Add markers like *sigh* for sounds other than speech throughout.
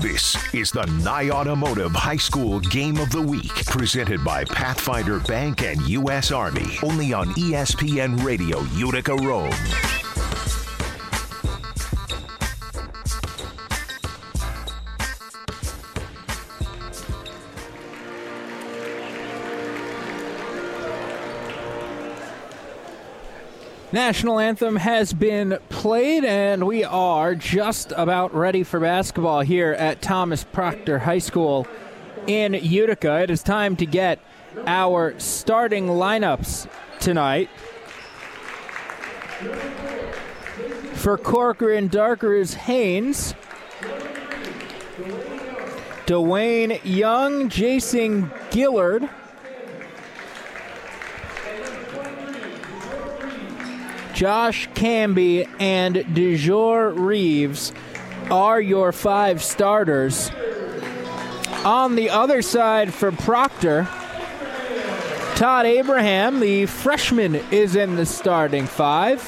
This is the Nye Automotive High School Game of the Week, presented by Pathfinder Bank and U.S. Army, only on ESPN Radio Utica Rome. National anthem has been played, and we are just about ready for basketball here at Thomas Proctor High School in Utica. It is time to get our starting lineups tonight. For Corcoran is Haynes, Dwayne Young, Jason Gillard. Josh Camby and DeJour Reeves are your five starters. On the other side for Proctor, Todd Abraham, the freshman, is in the starting five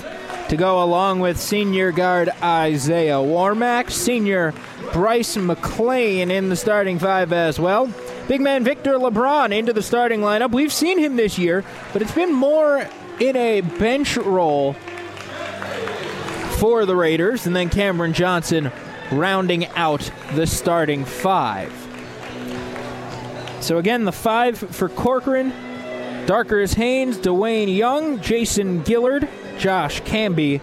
to go along with senior guard Isaiah Warmack, senior Bryce McLean in the starting five as well. Big man Victor LeBron into the starting lineup. We've seen him this year, but it's been more in a bench role for the Raiders, and then Cameron Johnson rounding out the starting five. So again, the five for Corcoran, Daricus Haynes, Dwayne Young, Jason Gillard, Josh Camby,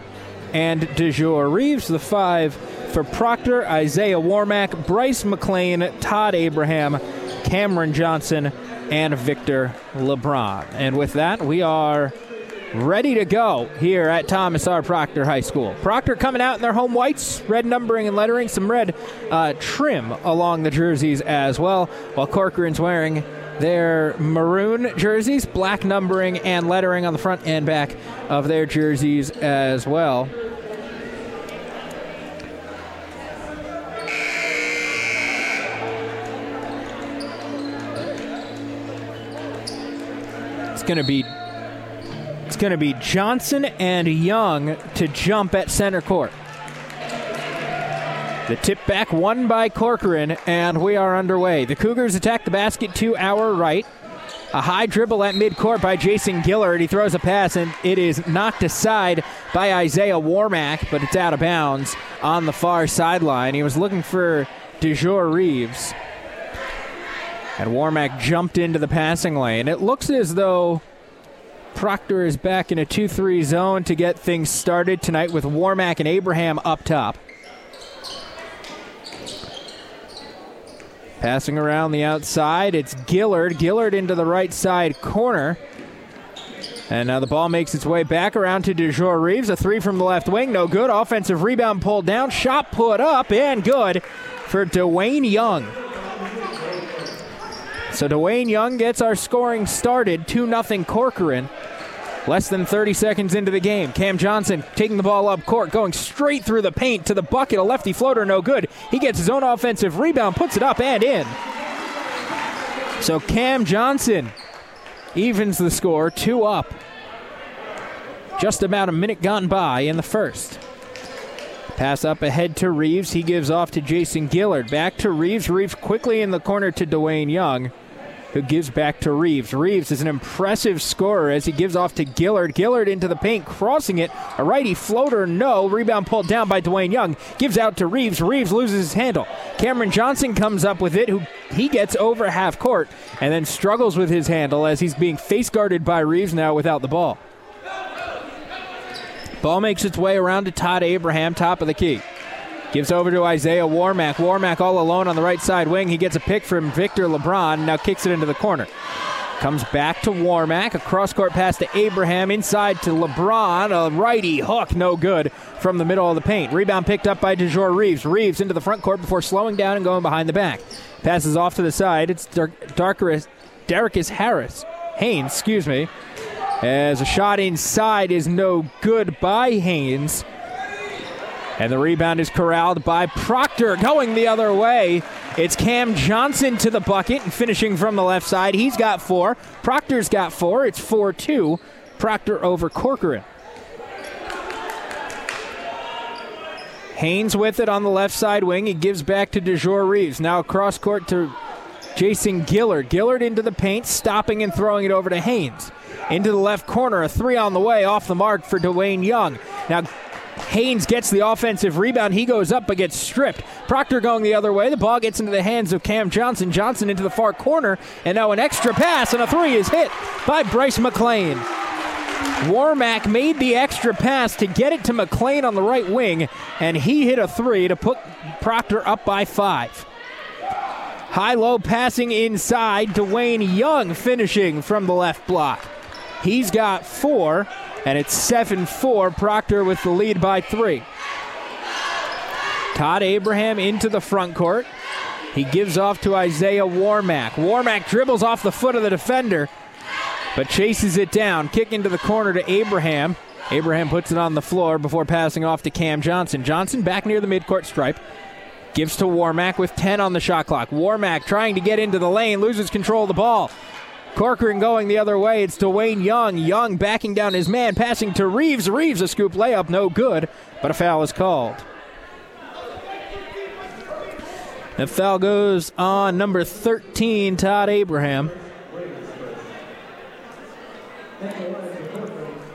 and DeJour Reeves. The five for Proctor, Isaiah Warmack, Bryce McLean, Todd Abraham, Cameron Johnson, and Victor LeBron. And with that, we are ready to go here at Thomas R. Proctor High School. Proctor coming out in their home whites, red numbering and lettering, some red uh, trim along the jerseys as well, while Corcoran's wearing their maroon jerseys, black numbering and lettering on the front and back of their jerseys as well. It's going to be it's going to be Johnson and Young to jump at center court. The tip back won by Corcoran, and we are underway. The Cougars attack the basket to our right. A high dribble at midcourt by Jason Gillard. He throws a pass, and it is knocked aside by Isaiah Warmack, but it's out of bounds on the far sideline. He was looking for DeJour Reeves. And Warmack jumped into the passing lane. It looks as though Proctor is back in a 2 3 zone to get things started tonight with Warmack and Abraham up top. Passing around the outside, it's Gillard. Gillard into the right side corner. And now the ball makes its way back around to DeJour Reeves. A three from the left wing, no good. Offensive rebound pulled down. Shot put up and good for Dwayne Young. So Dwayne Young gets our scoring started. 2 0 Corcoran. Less than 30 seconds into the game. Cam Johnson taking the ball up court, going straight through the paint to the bucket. A lefty floater, no good. He gets his own offensive rebound, puts it up and in. So Cam Johnson evens the score, two up. Just about a minute gone by in the first. Pass up ahead to Reeves. He gives off to Jason Gillard. Back to Reeves. Reeves quickly in the corner to Dwayne Young who gives back to Reeves. Reeves is an impressive scorer as he gives off to Gillard. Gillard into the paint, crossing it. A righty floater, no. Rebound pulled down by Dwayne Young. Gives out to Reeves. Reeves loses his handle. Cameron Johnson comes up with it, who he gets over half court and then struggles with his handle as he's being face guarded by Reeves now without the ball. Ball makes its way around to Todd Abraham, top of the key. Gives over to Isaiah Warmack. Warmack all alone on the right side wing. He gets a pick from Victor LeBron. Now kicks it into the corner. Comes back to Warmack. A cross court pass to Abraham. Inside to LeBron. A righty hook. No good from the middle of the paint. Rebound picked up by DeJour Reeves. Reeves into the front court before slowing down and going behind the back. Passes off to the side. It's Dar- Darkerus, Derekis Harris. Haynes, excuse me. As a shot inside is no good by Haynes. And the rebound is corralled by Proctor going the other way. It's Cam Johnson to the bucket and finishing from the left side. He's got four. Proctor's got four. It's 4 2. Proctor over Corcoran. Haynes with it on the left side wing. He gives back to DeJour Reeves. Now cross court to Jason Gillard. Gillard into the paint, stopping and throwing it over to Haynes. Into the left corner, a three on the way, off the mark for Dwayne Young. Now Haynes gets the offensive rebound. He goes up but gets stripped. Proctor going the other way. The ball gets into the hands of Cam Johnson. Johnson into the far corner. And now an extra pass and a three is hit by Bryce McLean. Warmack made the extra pass to get it to McLean on the right wing, and he hit a three to put Proctor up by five. High low passing inside. Dwayne Young finishing from the left block. He's got four, and it's 7 4. Proctor with the lead by three. Todd Abraham into the front court. He gives off to Isaiah Warmack. Warmack dribbles off the foot of the defender, but chases it down. Kick into the corner to Abraham. Abraham puts it on the floor before passing off to Cam Johnson. Johnson back near the midcourt stripe. Gives to Warmack with 10 on the shot clock. Warmack trying to get into the lane, loses control of the ball. Corcoran going the other way. It's Dwayne Young. Young backing down his man, passing to Reeves. Reeves, a scoop layup, no good, but a foul is called. The foul goes on number 13, Todd Abraham.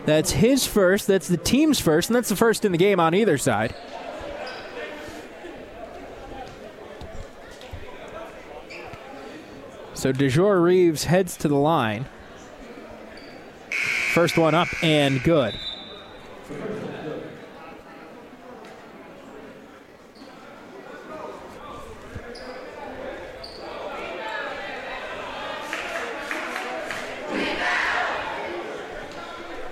That's his first, that's the team's first, and that's the first in the game on either side. So DeJour Reeves heads to the line. First one up and good.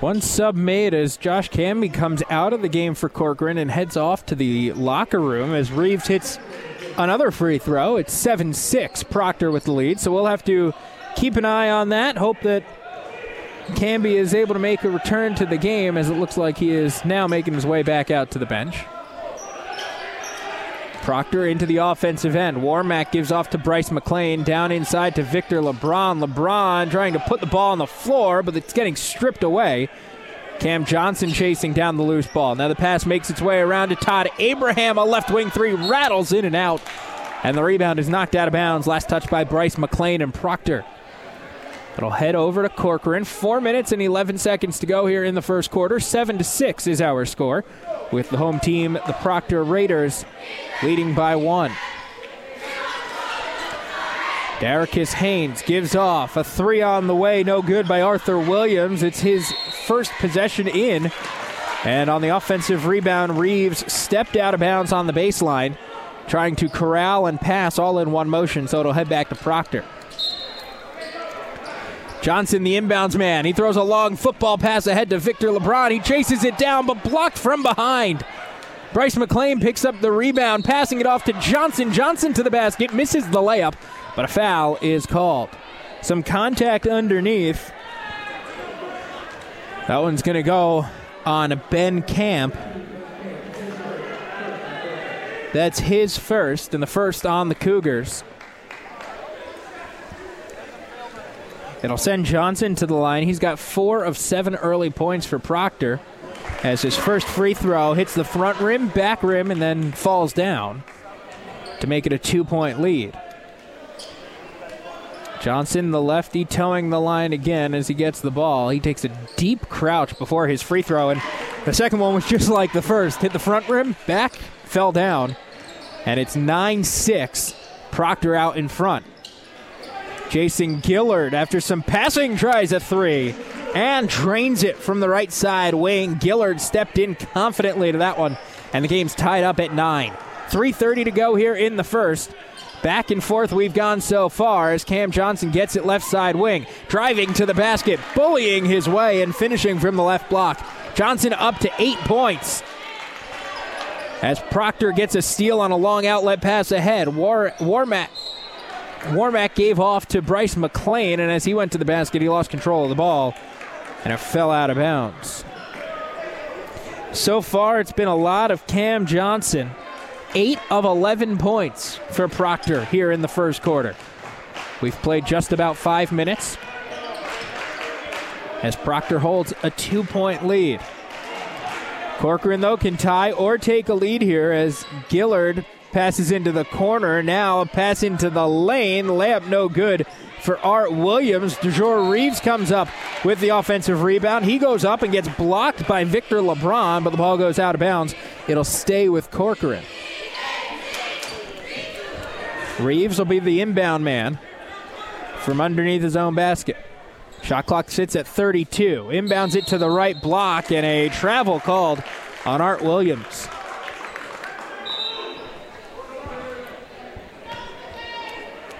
One sub made as Josh Camby comes out of the game for Corcoran and heads off to the locker room as Reeves hits another free throw. It's 7 6, Proctor with the lead. So we'll have to keep an eye on that. Hope that Camby is able to make a return to the game as it looks like he is now making his way back out to the bench. Proctor into the offensive end. Warmack gives off to Bryce McLean. Down inside to Victor LeBron. LeBron trying to put the ball on the floor, but it's getting stripped away. Cam Johnson chasing down the loose ball. Now the pass makes its way around to Todd Abraham. A left wing three rattles in and out. And the rebound is knocked out of bounds. Last touch by Bryce McLean and Proctor. It'll head over to Corcoran. Four minutes and 11 seconds to go here in the first quarter. Seven to six is our score, with the home team, the Proctor Raiders, leading by one. Daricus Haynes gives off a three on the way, no good by Arthur Williams. It's his first possession in. And on the offensive rebound, Reeves stepped out of bounds on the baseline, trying to corral and pass all in one motion, so it'll head back to Proctor. Johnson, the inbounds man. He throws a long football pass ahead to Victor LeBron. He chases it down, but blocked from behind. Bryce McLean picks up the rebound, passing it off to Johnson. Johnson to the basket, misses the layup, but a foul is called. Some contact underneath. That one's going to go on Ben Camp. That's his first, and the first on the Cougars. It'll send Johnson to the line. He's got four of seven early points for Proctor as his first free throw hits the front rim, back rim, and then falls down to make it a two point lead. Johnson, the lefty, toeing the line again as he gets the ball. He takes a deep crouch before his free throw, and the second one was just like the first. Hit the front rim, back, fell down, and it's 9 6. Proctor out in front. Jason Gillard, after some passing, tries a three and drains it from the right side. Wayne Gillard stepped in confidently to that one, and the game's tied up at nine. 3.30 to go here in the first. Back and forth we've gone so far as Cam Johnson gets it left side wing, driving to the basket, bullying his way, and finishing from the left block. Johnson up to eight points. As Proctor gets a steal on a long outlet pass ahead, War- Warmack Warmack gave off to Bryce McLean, and as he went to the basket, he lost control of the ball, and it fell out of bounds. So far, it's been a lot of Cam Johnson. 8 of 11 points for Proctor here in the first quarter. We've played just about five minutes as Proctor holds a two point lead. Corcoran, though, can tie or take a lead here as Gillard passes into the corner. Now a pass into the lane. Layup no good for Art Williams. DeJour Reeves comes up with the offensive rebound. He goes up and gets blocked by Victor LeBron, but the ball goes out of bounds. It'll stay with Corcoran. Reeves will be the inbound man from underneath his own basket. Shot clock sits at 32. Inbounds it to the right block, and a travel called on Art Williams.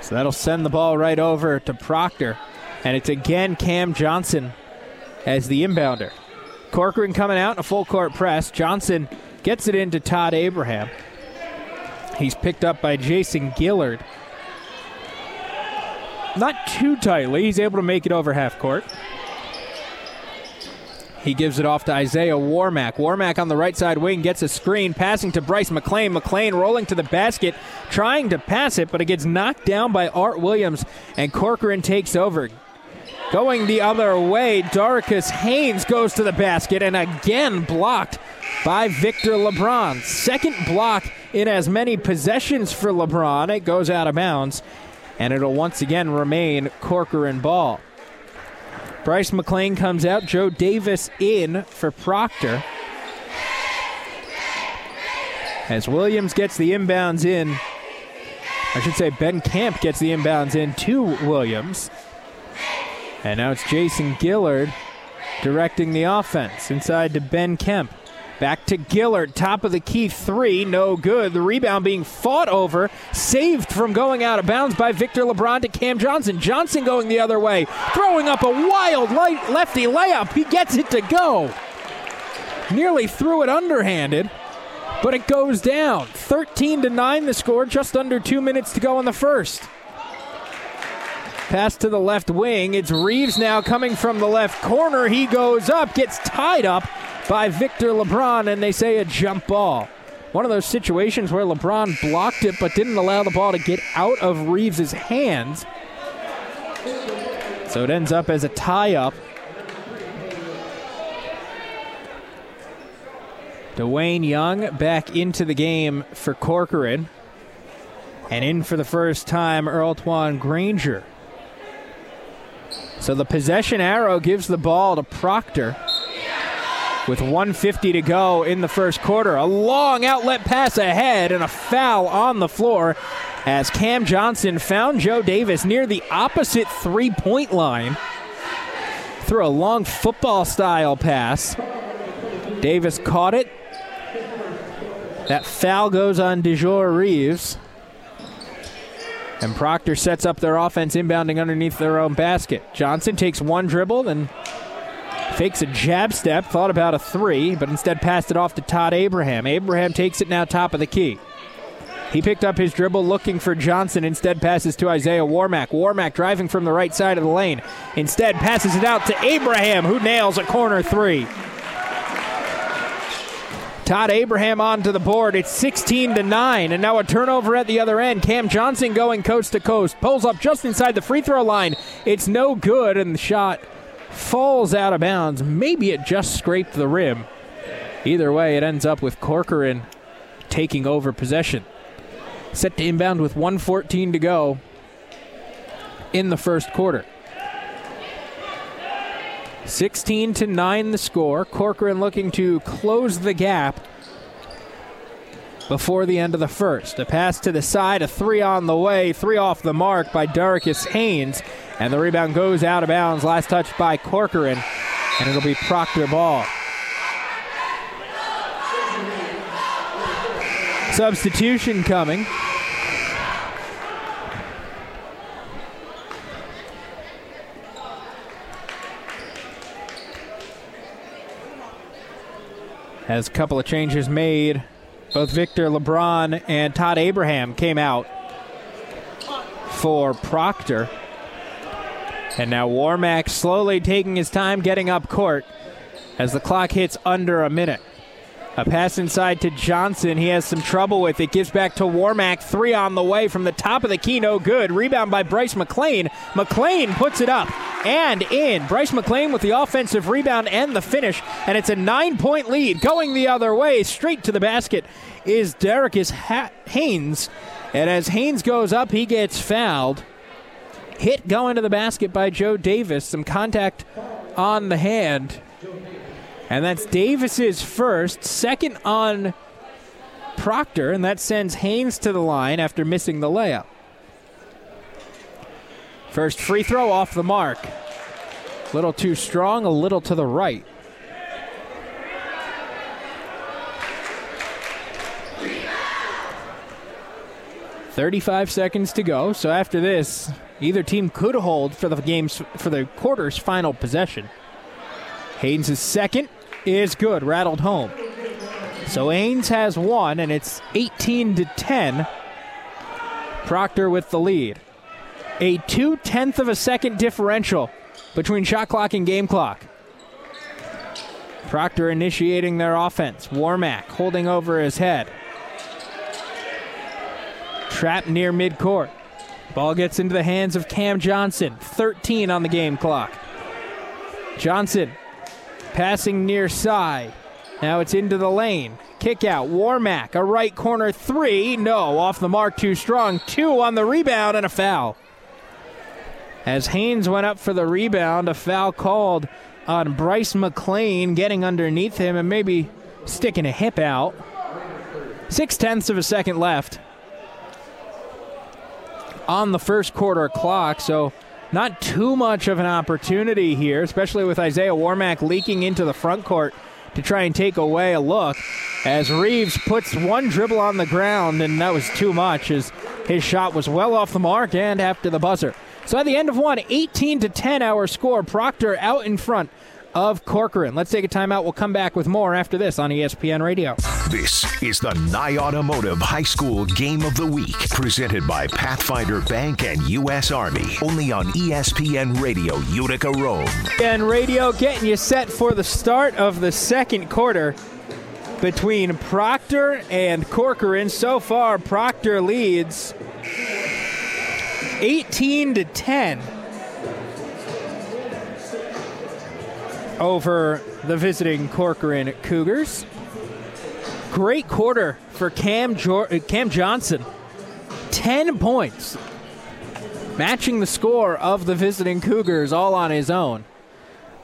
So that'll send the ball right over to Proctor. And it's again Cam Johnson as the inbounder. Corcoran coming out in a full court press. Johnson gets it into Todd Abraham. He's picked up by Jason Gillard. Not too tightly. He's able to make it over half court. He gives it off to Isaiah Warmack. Warmack on the right side wing gets a screen, passing to Bryce McLean. McLean rolling to the basket, trying to pass it, but it gets knocked down by Art Williams, and Corcoran takes over. Going the other way, Daricus Haynes goes to the basket and again blocked by Victor LeBron. Second block in as many possessions for LeBron. It goes out of bounds, and it'll once again remain Corcoran ball. Bryce McLean comes out. Joe Davis in for Proctor. As Williams gets the inbounds in, I should say Ben Camp gets the inbounds in to Williams. And now it's Jason Gillard directing the offense inside to Ben Kemp. Back to Gillard, top of the key three, no good. The rebound being fought over, saved from going out of bounds by Victor LeBron to Cam Johnson. Johnson going the other way, throwing up a wild light lefty layup. He gets it to go. Nearly threw it underhanded, but it goes down. 13 to 9 the score, just under two minutes to go in the first. Pass to the left wing. It's Reeves now coming from the left corner. He goes up, gets tied up by Victor LeBron, and they say a jump ball. One of those situations where LeBron blocked it but didn't allow the ball to get out of Reeves' hands. So it ends up as a tie up. Dwayne Young back into the game for Corcoran. And in for the first time, Earl Twan Granger. So the possession arrow gives the ball to Proctor with 150 to go in the first quarter. A long outlet pass ahead and a foul on the floor as Cam Johnson found Joe Davis near the opposite three point line through a long football style pass. Davis caught it. That foul goes on DeJour Reeves. And Proctor sets up their offense inbounding underneath their own basket. Johnson takes one dribble, then fakes a jab step, thought about a three, but instead passed it off to Todd Abraham. Abraham takes it now top of the key. He picked up his dribble looking for Johnson, instead passes to Isaiah Warmack. Warmack driving from the right side of the lane. Instead passes it out to Abraham, who nails a corner three. Todd Abraham onto the board. It's 16 to 9, and now a turnover at the other end. Cam Johnson going coast to coast. Pulls up just inside the free throw line. It's no good, and the shot falls out of bounds. Maybe it just scraped the rim. Either way, it ends up with Corcoran taking over possession. Set to inbound with 114 to go in the first quarter. 16 to 9 the score. Corcoran looking to close the gap before the end of the first. A pass to the side, a three on the way, three off the mark by Daricus Haynes, and the rebound goes out of bounds. Last touch by Corcoran, and it'll be Proctor ball. Substitution coming. Has a couple of changes made. Both Victor LeBron and Todd Abraham came out for Proctor. And now Warmack slowly taking his time getting up court as the clock hits under a minute. A pass inside to Johnson. He has some trouble with it. Gives back to Warmack. Three on the way from the top of the key. No good. Rebound by Bryce McLean. McLean puts it up and in. Bryce McLean with the offensive rebound and the finish. And it's a nine point lead. Going the other way, straight to the basket, is Derek ha- Haynes. And as Haynes goes up, he gets fouled. Hit going to the basket by Joe Davis. Some contact on the hand. And that's Davis's first, second on Proctor, and that sends Haynes to the line after missing the layup. First free throw off the mark. A little too strong, a little to the right. Thirty-five seconds to go. So after this, either team could hold for the game's for the quarter's final possession. Haynes second is good, rattled home. So Haynes has one, and it's 18 to 10. Proctor with the lead. A two tenth of a second differential between shot clock and game clock. Proctor initiating their offense. Warmack holding over his head. Trap near midcourt. Ball gets into the hands of Cam Johnson. 13 on the game clock. Johnson Passing near side. Now it's into the lane. Kick out. Warmack, a right corner three. No, off the mark, too strong. Two on the rebound and a foul. As Haynes went up for the rebound, a foul called on Bryce McLean, getting underneath him and maybe sticking a hip out. Six tenths of a second left on the first quarter clock, so not too much of an opportunity here, especially with Isaiah Warmack leaking into the front court to try and take away a look. As Reeves puts one dribble on the ground, and that was too much, as his shot was well off the mark and after the buzzer. So at the end of one, 18 to 10 our score. Proctor out in front of Corcoran. Let's take a timeout. We'll come back with more after this on ESPN Radio. This is the Nye Automotive High School Game of the Week, presented by Pathfinder Bank and U.S. Army, only on ESPN Radio Utica Rome. And Radio getting you set for the start of the second quarter between Proctor and Corcoran. So far, Proctor leads 18 to 10 over the visiting Corcoran Cougars. Great quarter for Cam, jo- uh, Cam Johnson. 10 points, matching the score of the visiting Cougars all on his own.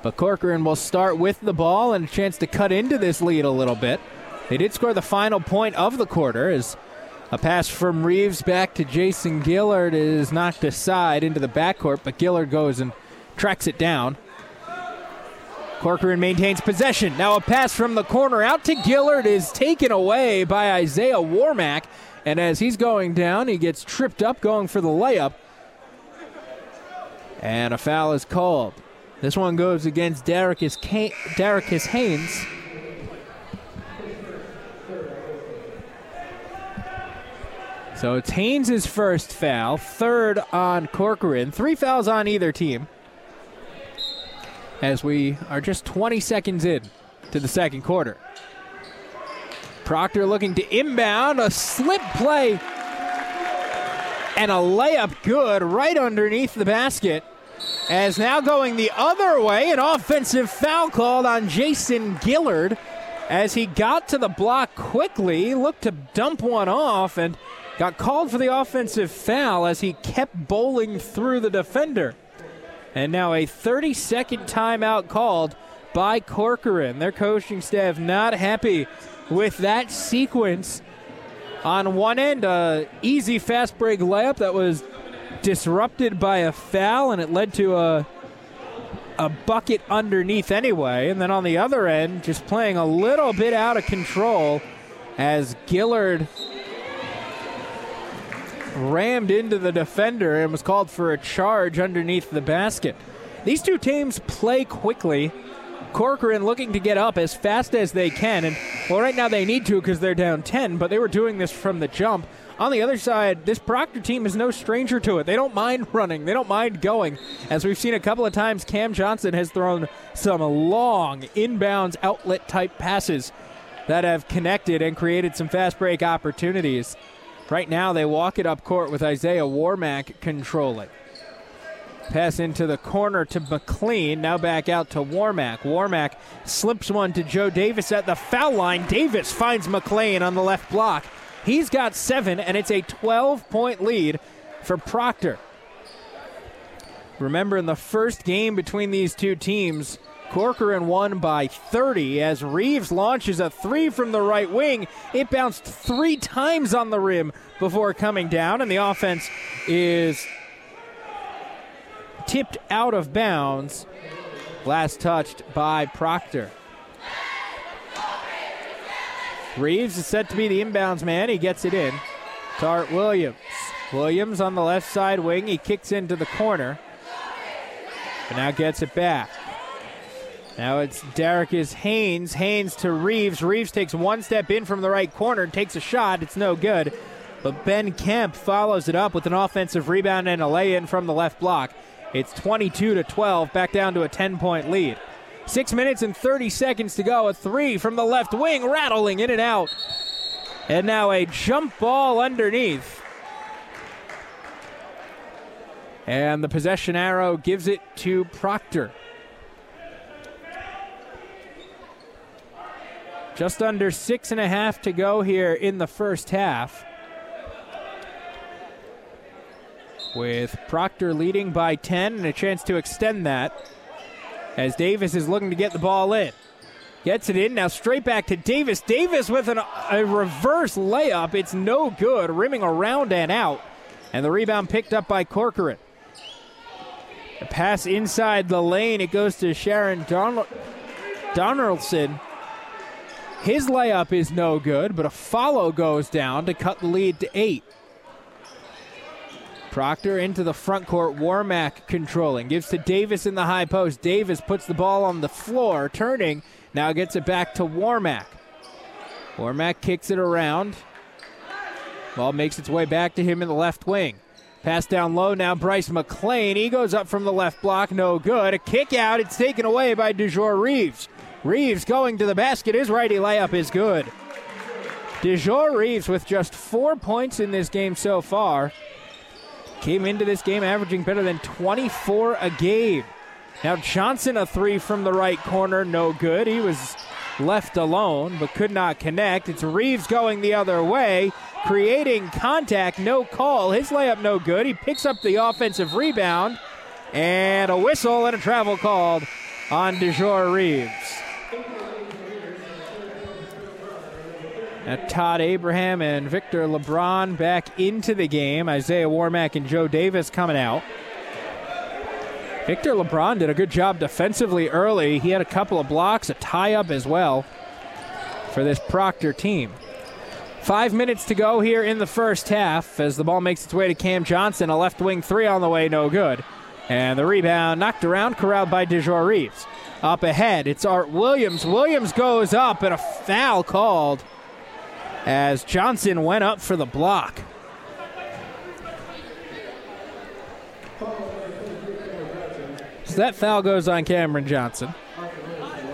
But Corcoran will start with the ball and a chance to cut into this lead a little bit. They did score the final point of the quarter as a pass from Reeves back to Jason Gillard is knocked aside into the backcourt, but Gillard goes and tracks it down. Corcoran maintains possession. Now a pass from the corner out to Gillard is taken away by Isaiah Warmack. And as he's going down, he gets tripped up going for the layup. And a foul is called. This one goes against Daricus, Daricus Haynes. So it's Haynes' first foul, third on Corcoran. Three fouls on either team as we are just 20 seconds in to the second quarter. Proctor looking to inbound, a slip play, and a layup good right underneath the basket. As now going the other way, an offensive foul called on Jason Gillard as he got to the block quickly, looked to dump one off, and got called for the offensive foul as he kept bowling through the defender. And now a 30 second timeout called by Corcoran. Their coaching staff not happy with that sequence. On one end, a easy fast break layup that was disrupted by a foul, and it led to a a bucket underneath anyway. And then on the other end, just playing a little bit out of control as Gillard rammed into the defender and was called for a charge underneath the basket. These two teams play quickly. Corcoran looking to get up as fast as they can. And, well, right now they need to because they're down 10, but they were doing this from the jump. On the other side, this Proctor team is no stranger to it. They don't mind running, they don't mind going. As we've seen a couple of times, Cam Johnson has thrown some long inbounds outlet type passes that have connected and created some fast break opportunities. Right now, they walk it up court with Isaiah Warmack controlling. Pass into the corner to McLean. Now back out to Warmack. Warmack slips one to Joe Davis at the foul line. Davis finds McLean on the left block. He's got seven, and it's a 12 point lead for Proctor. Remember, in the first game between these two teams, Corcoran won by 30 as Reeves launches a three from the right wing. It bounced three times on the rim before coming down, and the offense is tipped out of bounds. Last touched by Proctor. Reeves is set to be the inbounds man. He gets it in. Tart Williams. Williams on the left side wing. He kicks into the corner. But now gets it back. Now it's Darius Haynes. Haynes to Reeves. Reeves takes one step in from the right corner, takes a shot. It's no good. But Ben Kemp follows it up with an offensive rebound and a lay in from the left block. It's 22 to 12, back down to a 10 point lead. Six minutes and 30 seconds to go. A three from the left wing, rattling in and out. And now a jump ball underneath. And the possession arrow gives it to Proctor. Just under six and a half to go here in the first half. With Proctor leading by 10 and a chance to extend that as Davis is looking to get the ball in. Gets it in now straight back to Davis. Davis with an, a reverse layup. It's no good, rimming around and out. And the rebound picked up by Corcoran. Pass inside the lane. It goes to Sharon Don- Donaldson. His layup is no good, but a follow goes down to cut the lead to eight. Proctor into the front court. Warmack controlling. Gives to Davis in the high post. Davis puts the ball on the floor, turning. Now gets it back to Warmack. Warmack kicks it around. Ball makes its way back to him in the left wing. Pass down low now, Bryce McLean. He goes up from the left block, no good. A kick out, it's taken away by DeJour Reeves. Reeves going to the basket. His righty layup is good. DeJour Reeves with just four points in this game so far. Came into this game averaging better than 24 a game. Now Johnson a three from the right corner, no good. He was left alone but could not connect. It's Reeves going the other way, creating contact, no call. His layup no good. He picks up the offensive rebound and a whistle and a travel called on DeJour Reeves. Now Todd Abraham and Victor LeBron back into the game. Isaiah Warmack and Joe Davis coming out. Victor LeBron did a good job defensively early. He had a couple of blocks, a tie up as well for this Proctor team. Five minutes to go here in the first half as the ball makes its way to Cam Johnson. A left wing three on the way, no good. And the rebound knocked around, corralled by DeJour Reeves. Up ahead, it's Art Williams. Williams goes up, and a foul called as Johnson went up for the block. So that foul goes on Cameron Johnson.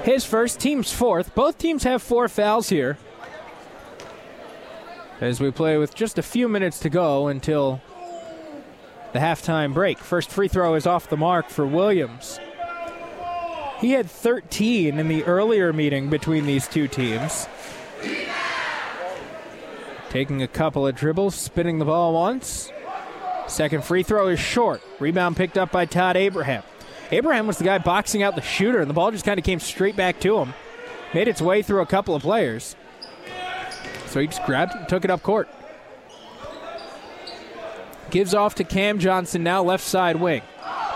His first, team's fourth. Both teams have four fouls here. As we play with just a few minutes to go until the halftime break. First free throw is off the mark for Williams. He had 13 in the earlier meeting between these two teams. Taking a couple of dribbles, spinning the ball once. Second free throw is short. Rebound picked up by Todd Abraham. Abraham was the guy boxing out the shooter, and the ball just kind of came straight back to him. Made its way through a couple of players. So he just grabbed it and took it up court. Gives off to Cam Johnson, now left side wing.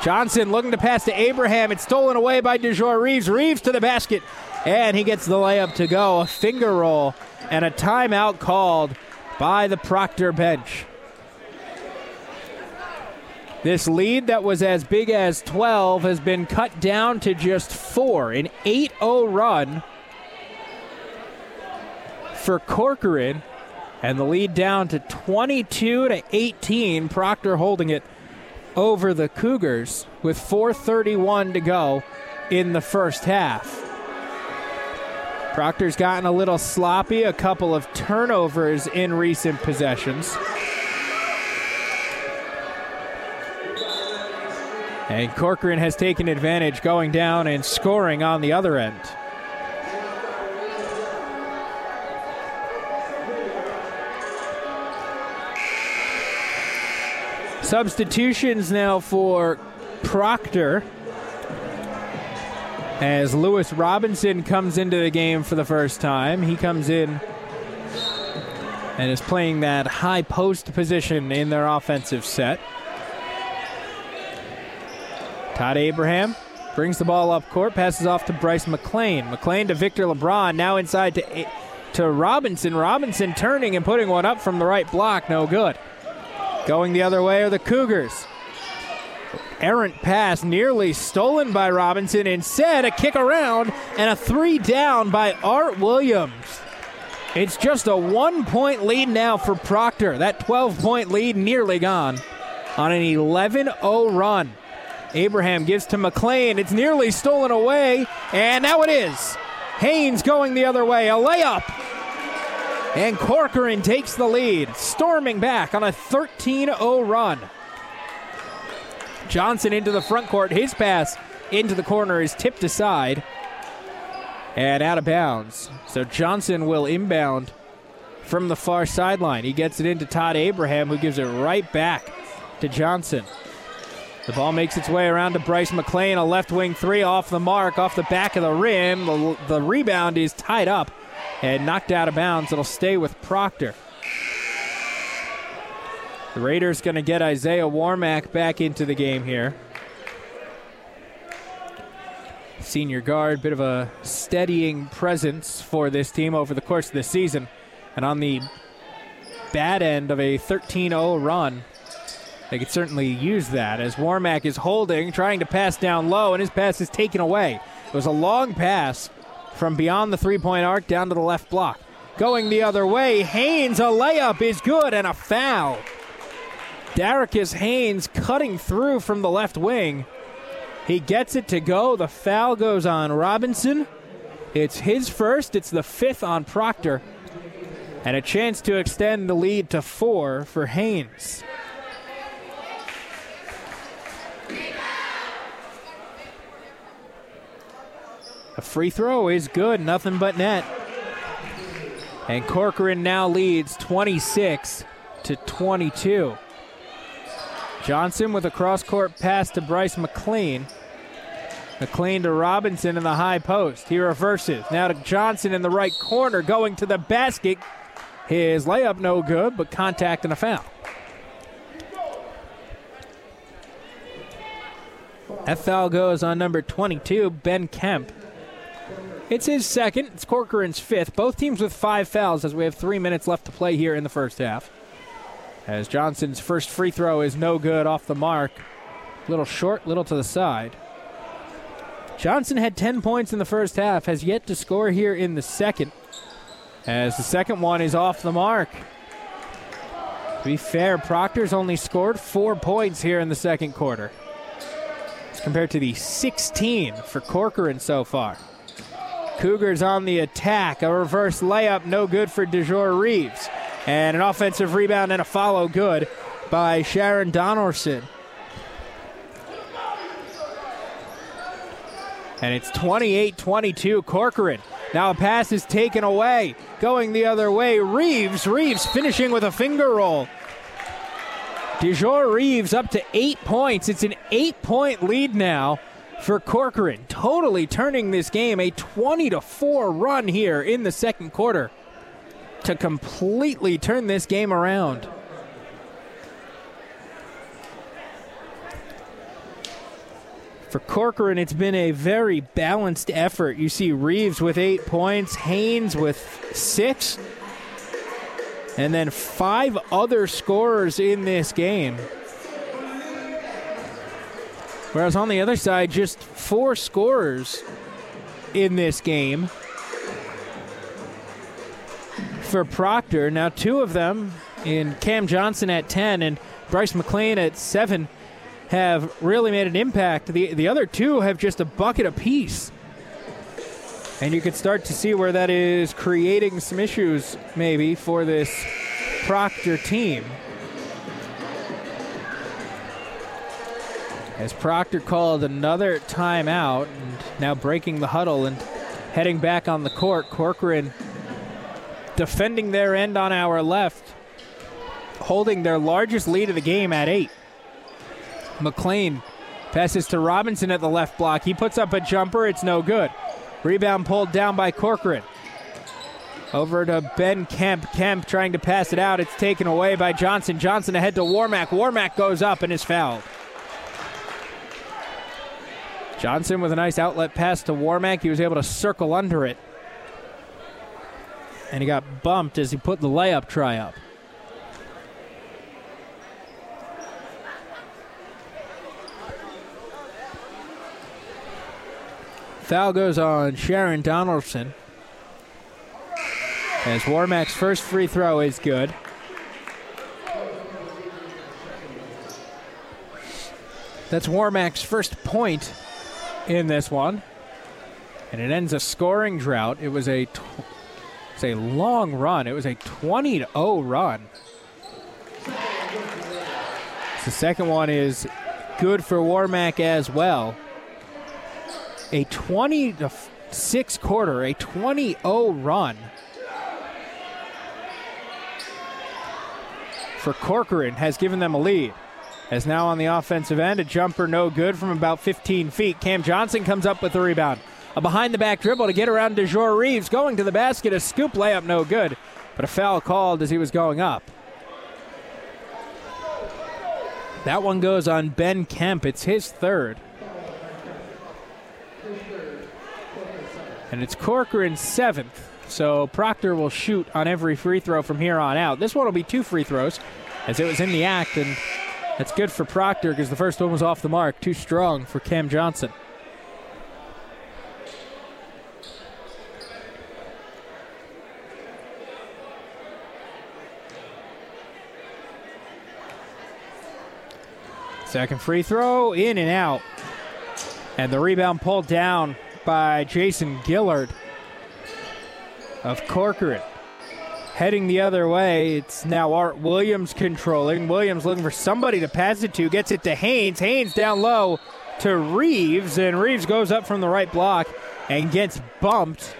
Johnson looking to pass to Abraham. It's stolen away by DeJour Reeves. Reeves to the basket, and he gets the layup to go. A finger roll and a timeout called by the Proctor bench. This lead that was as big as 12 has been cut down to just four. An 8 0 run for Corcoran, and the lead down to 22 to 18. Proctor holding it over the Cougars with 4.31 to go in the first half. Proctor's gotten a little sloppy, a couple of turnovers in recent possessions. And Corcoran has taken advantage going down and scoring on the other end. Substitutions now for Proctor as Lewis Robinson comes into the game for the first time. He comes in and is playing that high post position in their offensive set. Todd Abraham brings the ball up court, passes off to Bryce McLean. McLean to Victor LeBron, now inside to, to Robinson. Robinson turning and putting one up from the right block, no good. Going the other way are the Cougars. Errant pass nearly stolen by Robinson. Instead, a kick around and a three down by Art Williams. It's just a one point lead now for Proctor. That 12 point lead nearly gone on an 11 0 run. Abraham gives to McLean. It's nearly stolen away, and now it is. Haynes going the other way. A layup. And Corcoran takes the lead, storming back on a 13 0 run. Johnson into the front court. His pass into the corner is tipped aside and out of bounds. So Johnson will inbound from the far sideline. He gets it into Todd Abraham, who gives it right back to Johnson. The ball makes its way around to Bryce McLean, a left wing three off the mark, off the back of the rim. The, the rebound is tied up and knocked out of bounds. It'll stay with Proctor. The Raiders going to get Isaiah Warmack back into the game here. Senior guard, bit of a steadying presence for this team over the course of the season. And on the bad end of a 13 0 run, they could certainly use that as Warmack is holding, trying to pass down low, and his pass is taken away. It was a long pass from beyond the three point arc down to the left block. Going the other way, Haynes, a layup is good and a foul. Daricus Haynes cutting through from the left wing. He gets it to go. The foul goes on Robinson. It's his first, it's the fifth on Proctor. And a chance to extend the lead to four for Haynes. A free throw is good, nothing but net. And Corcoran now leads 26 to 22. Johnson with a cross court pass to Bryce McLean. McLean to Robinson in the high post. He reverses. Now to Johnson in the right corner going to the basket. His layup no good, but contact and a foul. That foul goes on number 22, Ben Kemp. It's his second. It's Corcoran's fifth. Both teams with five fouls as we have three minutes left to play here in the first half. As Johnson's first free throw is no good off the mark. Little short, little to the side. Johnson had 10 points in the first half, has yet to score here in the second. As the second one is off the mark. To be fair, Proctor's only scored four points here in the second quarter. As compared to the 16 for Corcoran so far. Cougars on the attack. A reverse layup, no good for DeJour Reeves. And an offensive rebound and a follow good by Sharon Donaldson. And it's 28 22 Corcoran. Now a pass is taken away. Going the other way. Reeves. Reeves finishing with a finger roll. DeJour Reeves up to eight points. It's an eight point lead now for Corcoran. Totally turning this game a 20 to 4 run here in the second quarter to completely turn this game around. For Corcoran, it's been a very balanced effort. You see Reeves with eight points, Haynes with six, and then five other scorers in this game. Whereas on the other side, just four scorers in this game for Proctor. Now, two of them in Cam Johnson at 10 and Bryce McLean at 7 have really made an impact. The, the other two have just a bucket apiece. And you could start to see where that is creating some issues, maybe, for this Proctor team. As Proctor called another timeout, and now breaking the huddle and heading back on the court. Corcoran defending their end on our left, holding their largest lead of the game at eight. McLean passes to Robinson at the left block. He puts up a jumper. It's no good. Rebound pulled down by Corcoran. Over to Ben Kemp. Kemp trying to pass it out. It's taken away by Johnson. Johnson ahead to Warmack. Warmack goes up and is fouled. Johnson with a nice outlet pass to Warmack. He was able to circle under it. And he got bumped as he put the layup try up. Foul goes on Sharon Donaldson. As Warmack's first free throw is good. That's Warmack's first point in this one. And it ends a scoring drought. It was a a long run. It was a 20 0 run. The second one is good for Warmack as well. A 20 to 6 quarter, a 20 0 run. For Corcoran has given them a lead. As now on the offensive end, a jumper no good from about 15 feet. Cam Johnson comes up with the rebound. A behind the back dribble to get around DeJour Reeves. Going to the basket, a scoop layup no good, but a foul called as he was going up. That one goes on Ben Kemp. It's his third. And it's Corcoran's seventh. So Proctor will shoot on every free throw from here on out. This one will be two free throws as it was in the act and that's good for Proctor because the first one was off the mark. Too strong for Cam Johnson. Second free throw, in and out. And the rebound pulled down by Jason Gillard of Corcoran heading the other way. It's now Art Williams controlling. Williams looking for somebody to pass it to. Gets it to Haynes. Haynes down low to Reeves, and Reeves goes up from the right block and gets bumped.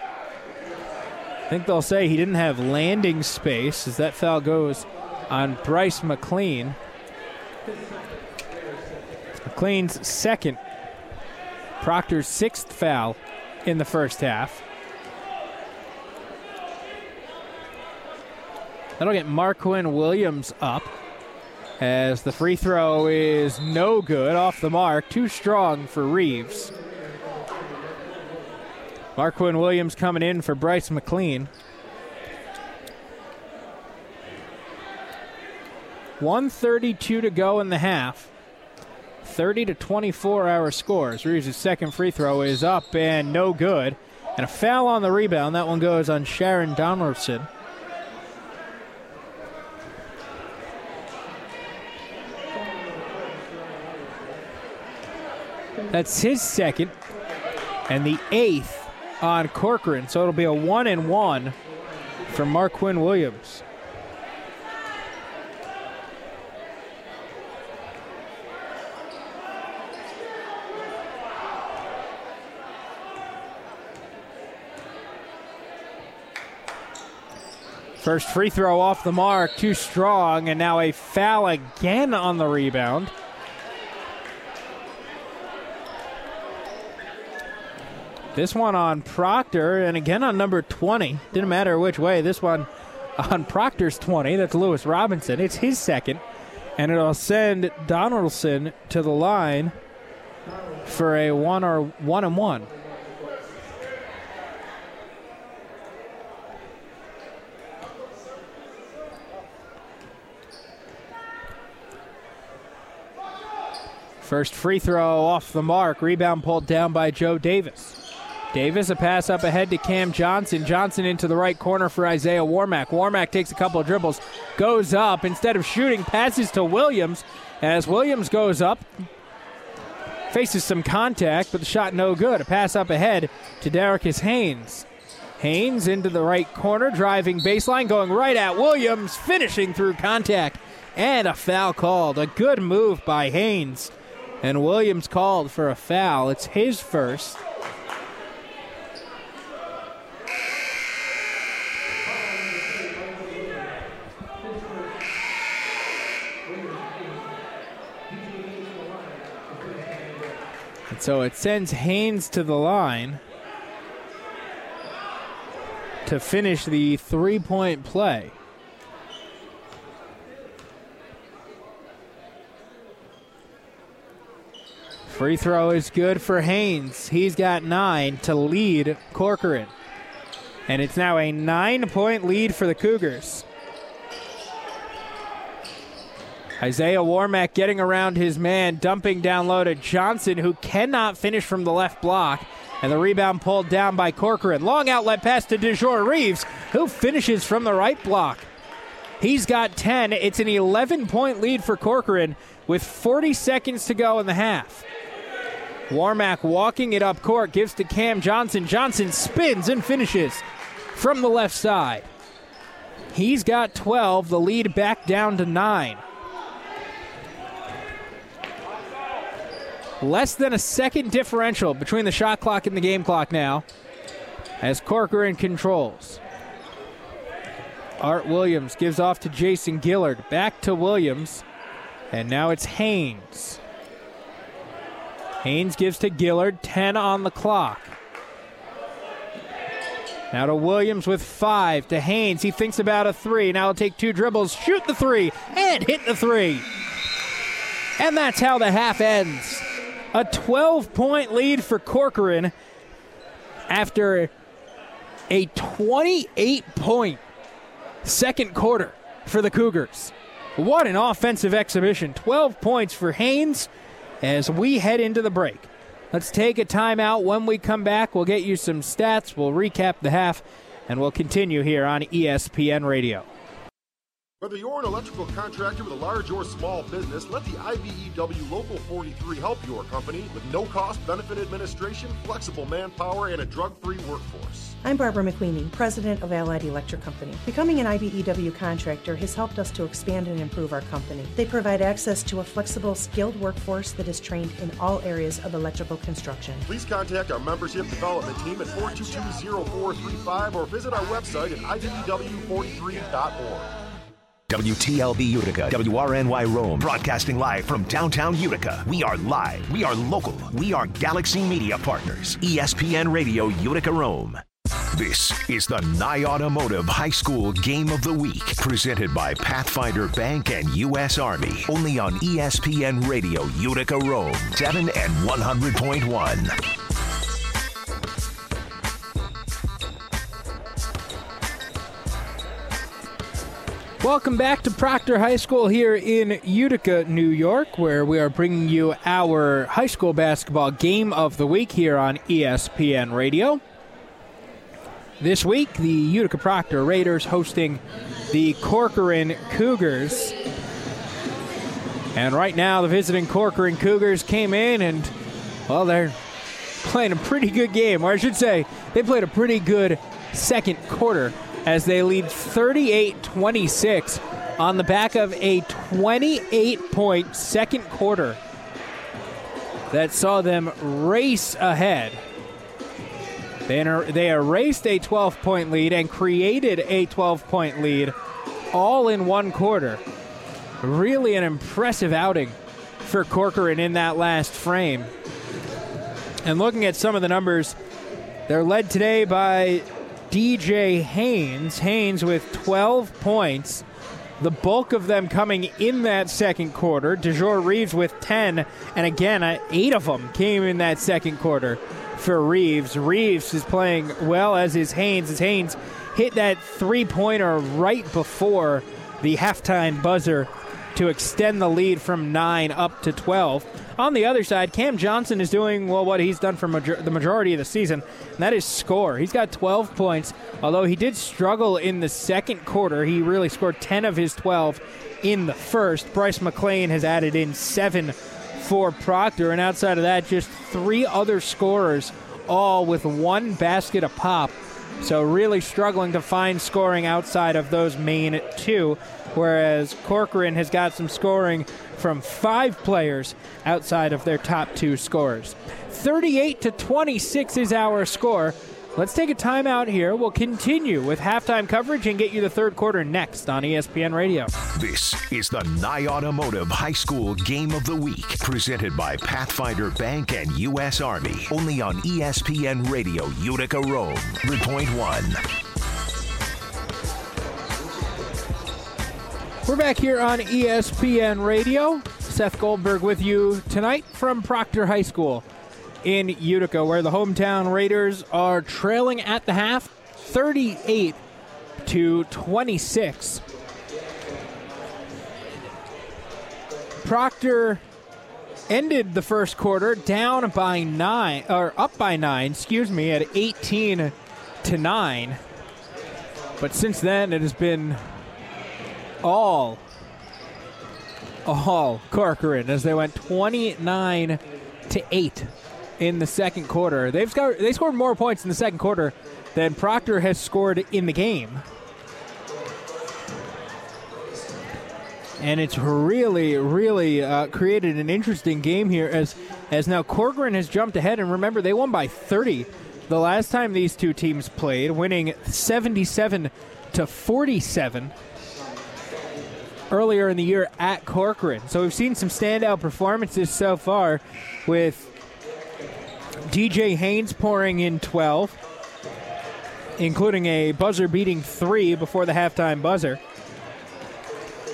I think they'll say he didn't have landing space as that foul goes on Bryce McLean. McLean's second, Proctor's sixth foul in the first half. That'll get Marquin Williams up as the free throw is no good off the mark. Too strong for Reeves. Marquin Williams coming in for Bryce McLean. 132 to go in the half. 30 to 24 our scores. Reeves' second free throw is up and no good. And a foul on the rebound. That one goes on Sharon Donaldson. That's his second, and the eighth on Corcoran. So it'll be a one and one for Marquin Williams. First free throw off the mark, too strong, and now a foul again on the rebound. This one on Proctor, and again on number 20. Didn't matter which way. This one on Proctor's 20. That's Lewis Robinson. It's his second, and it'll send Donaldson to the line for a one or one and one. First free throw off the mark. Rebound pulled down by Joe Davis. Davis, a pass up ahead to Cam Johnson. Johnson into the right corner for Isaiah Warmack. Warmack takes a couple of dribbles, goes up. Instead of shooting, passes to Williams. As Williams goes up, faces some contact, but the shot no good. A pass up ahead to Daricus Haynes. Haynes into the right corner, driving baseline, going right at Williams, finishing through contact, and a foul called. A good move by Haynes. And Williams called for a foul. It's his first. And so it sends Haynes to the line to finish the three point play. Free throw is good for Haynes. He's got nine to lead Corcoran. And it's now a nine point lead for the Cougars. Isaiah Warmack getting around his man, dumping down low to Johnson, who cannot finish from the left block. And the rebound pulled down by Corcoran. Long outlet pass to DeJour Reeves, who finishes from the right block. He's got 10. It's an 11 point lead for Corcoran with 40 seconds to go in the half. Warmack walking it up court, gives to Cam Johnson. Johnson spins and finishes from the left side. He's got 12, the lead back down to 9. Less than a second differential between the shot clock and the game clock now as Corcoran controls. Art Williams gives off to Jason Gillard. Back to Williams. And now it's Haynes. Haynes gives to Gillard. 10 on the clock. Now to Williams with five. To Haynes. He thinks about a three. Now he'll take two dribbles, shoot the three, and hit the three. And that's how the half ends. A 12 point lead for Corcoran after a 28 point second quarter for the Cougars. What an offensive exhibition. 12 points for Haynes as we head into the break. Let's take a timeout. When we come back, we'll get you some stats, we'll recap the half, and we'll continue here on ESPN Radio. Whether you're an electrical contractor with a large or small business, let the IBEW Local 43 help your company with no cost benefit administration, flexible manpower, and a drug free workforce. I'm Barbara McQueenie, president of Allied Electric Company. Becoming an IBEW contractor has helped us to expand and improve our company. They provide access to a flexible, skilled workforce that is trained in all areas of electrical construction. Please contact our membership development team at 422-0435 or visit our website at IBEW43.org. WTLB Utica, WRNY Rome, broadcasting live from downtown Utica. We are live, we are local, we are Galaxy Media Partners, ESPN Radio Utica Rome. This is the Nye Automotive High School Game of the Week, presented by Pathfinder Bank and U.S. Army, only on ESPN Radio Utica Rome, 7 and 100.1. Welcome back to Proctor High School here in Utica, New York, where we are bringing you our high school basketball game of the week here on ESPN Radio. This week, the Utica Proctor Raiders hosting the Corcoran Cougars. And right now, the visiting Corcoran Cougars came in and, well, they're playing a pretty good game, or I should say, they played a pretty good second quarter as they lead 38 26 on the back of a 28 point second quarter that saw them race ahead. They, they erased a 12 point lead and created a 12 point lead all in one quarter. Really an impressive outing for Corcoran in that last frame. And looking at some of the numbers, they're led today by DJ Haynes. Haynes with 12 points. The bulk of them coming in that second quarter. DeJour Reeves with 10. And again, uh, eight of them came in that second quarter for Reeves. Reeves is playing well as is Haynes. As Haynes hit that three pointer right before the halftime buzzer to extend the lead from 9 up to 12. On the other side, Cam Johnson is doing well what he's done for major- the majority of the season, and that is score. He's got 12 points, although he did struggle in the second quarter. He really scored 10 of his 12 in the first. Bryce McLean has added in seven for Proctor. And outside of that, just three other scorers, all with one basket a pop. So really struggling to find scoring outside of those main two, whereas Corcoran has got some scoring from five players outside of their top two scorers. 38 to 26 is our score. Let's take a timeout here. We'll continue with halftime coverage and get you the third quarter next on ESPN Radio. This is the Nye Automotive High School Game of the Week, presented by Pathfinder Bank and U.S. Army. Only on ESPN Radio, Utica Rome. Point 3.1. We're back here on ESPN Radio. Seth Goldberg with you tonight from Proctor High School in Utica, where the hometown Raiders are trailing at the half 38 to 26. Proctor ended the first quarter down by nine, or up by nine, excuse me, at 18 to 9. But since then, it has been all, all Corcoran as they went 29 to 8 in the second quarter. They've scored, they scored more points in the second quarter than Proctor has scored in the game. And it's really, really uh, created an interesting game here as as now Corcoran has jumped ahead. And remember, they won by 30 the last time these two teams played, winning 77 to 47 earlier in the year at Corcoran. So we've seen some standout performances so far with DJ Haynes pouring in 12, including a buzzer beating three before the halftime buzzer.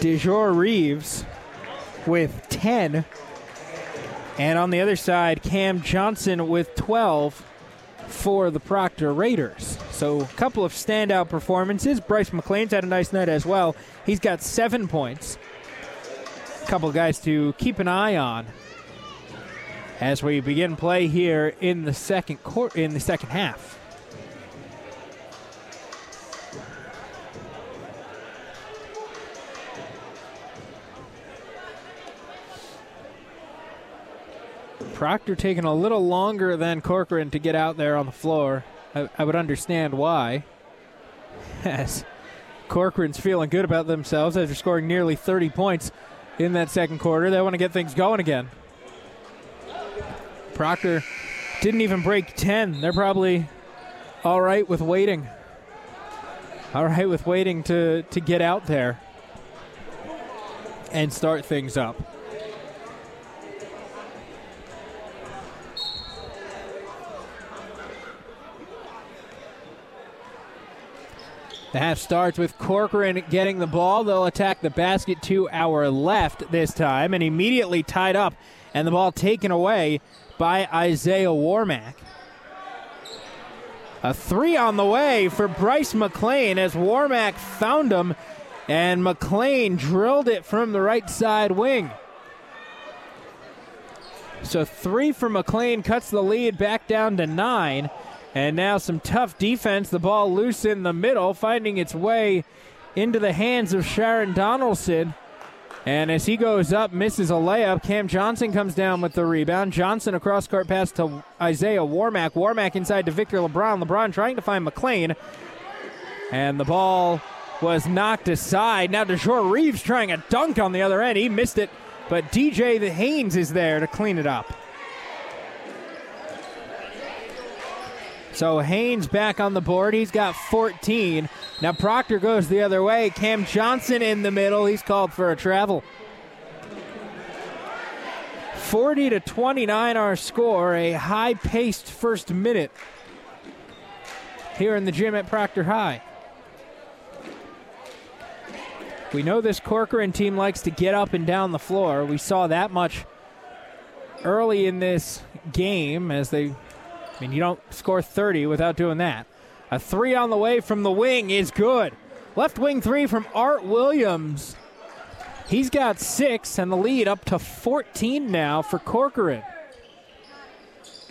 DeJour Reeves with 10. And on the other side, Cam Johnson with 12 for the Proctor Raiders. So a couple of standout performances. Bryce McLean's had a nice night as well. He's got seven points. A couple guys to keep an eye on as we begin play here in the second quarter in the second half. Proctor taking a little longer than Corcoran to get out there on the floor. I, I would understand why. *laughs* Yes. Corcoran's feeling good about themselves after scoring nearly 30 points in that second quarter. They want to get things going again. Proctor didn't even break 10. They're probably all right with waiting. All right with waiting to, to get out there and start things up. The half starts with Corcoran getting the ball. They'll attack the basket to our left this time and immediately tied up and the ball taken away by Isaiah Warmack. A three on the way for Bryce McLean as Warmack found him and McLean drilled it from the right side wing. So three for McLean cuts the lead back down to nine. And now some tough defense. The ball loose in the middle, finding its way into the hands of Sharon Donaldson. And as he goes up, misses a layup. Cam Johnson comes down with the rebound. Johnson across court pass to Isaiah Warmack. Warmack inside to Victor LeBron. LeBron trying to find McLean. And the ball was knocked aside. Now DeJour Reeves trying a dunk on the other end. He missed it, but DJ the Haynes is there to clean it up. So Haynes back on the board. He's got 14. Now Proctor goes the other way. Cam Johnson in the middle. He's called for a travel. 40 to 29 our score. A high paced first minute here in the gym at Proctor High. We know this Corcoran team likes to get up and down the floor. We saw that much early in this game as they I mean, you don't score 30 without doing that. A three on the way from the wing is good. Left wing three from Art Williams. He's got six, and the lead up to 14 now for Corcoran.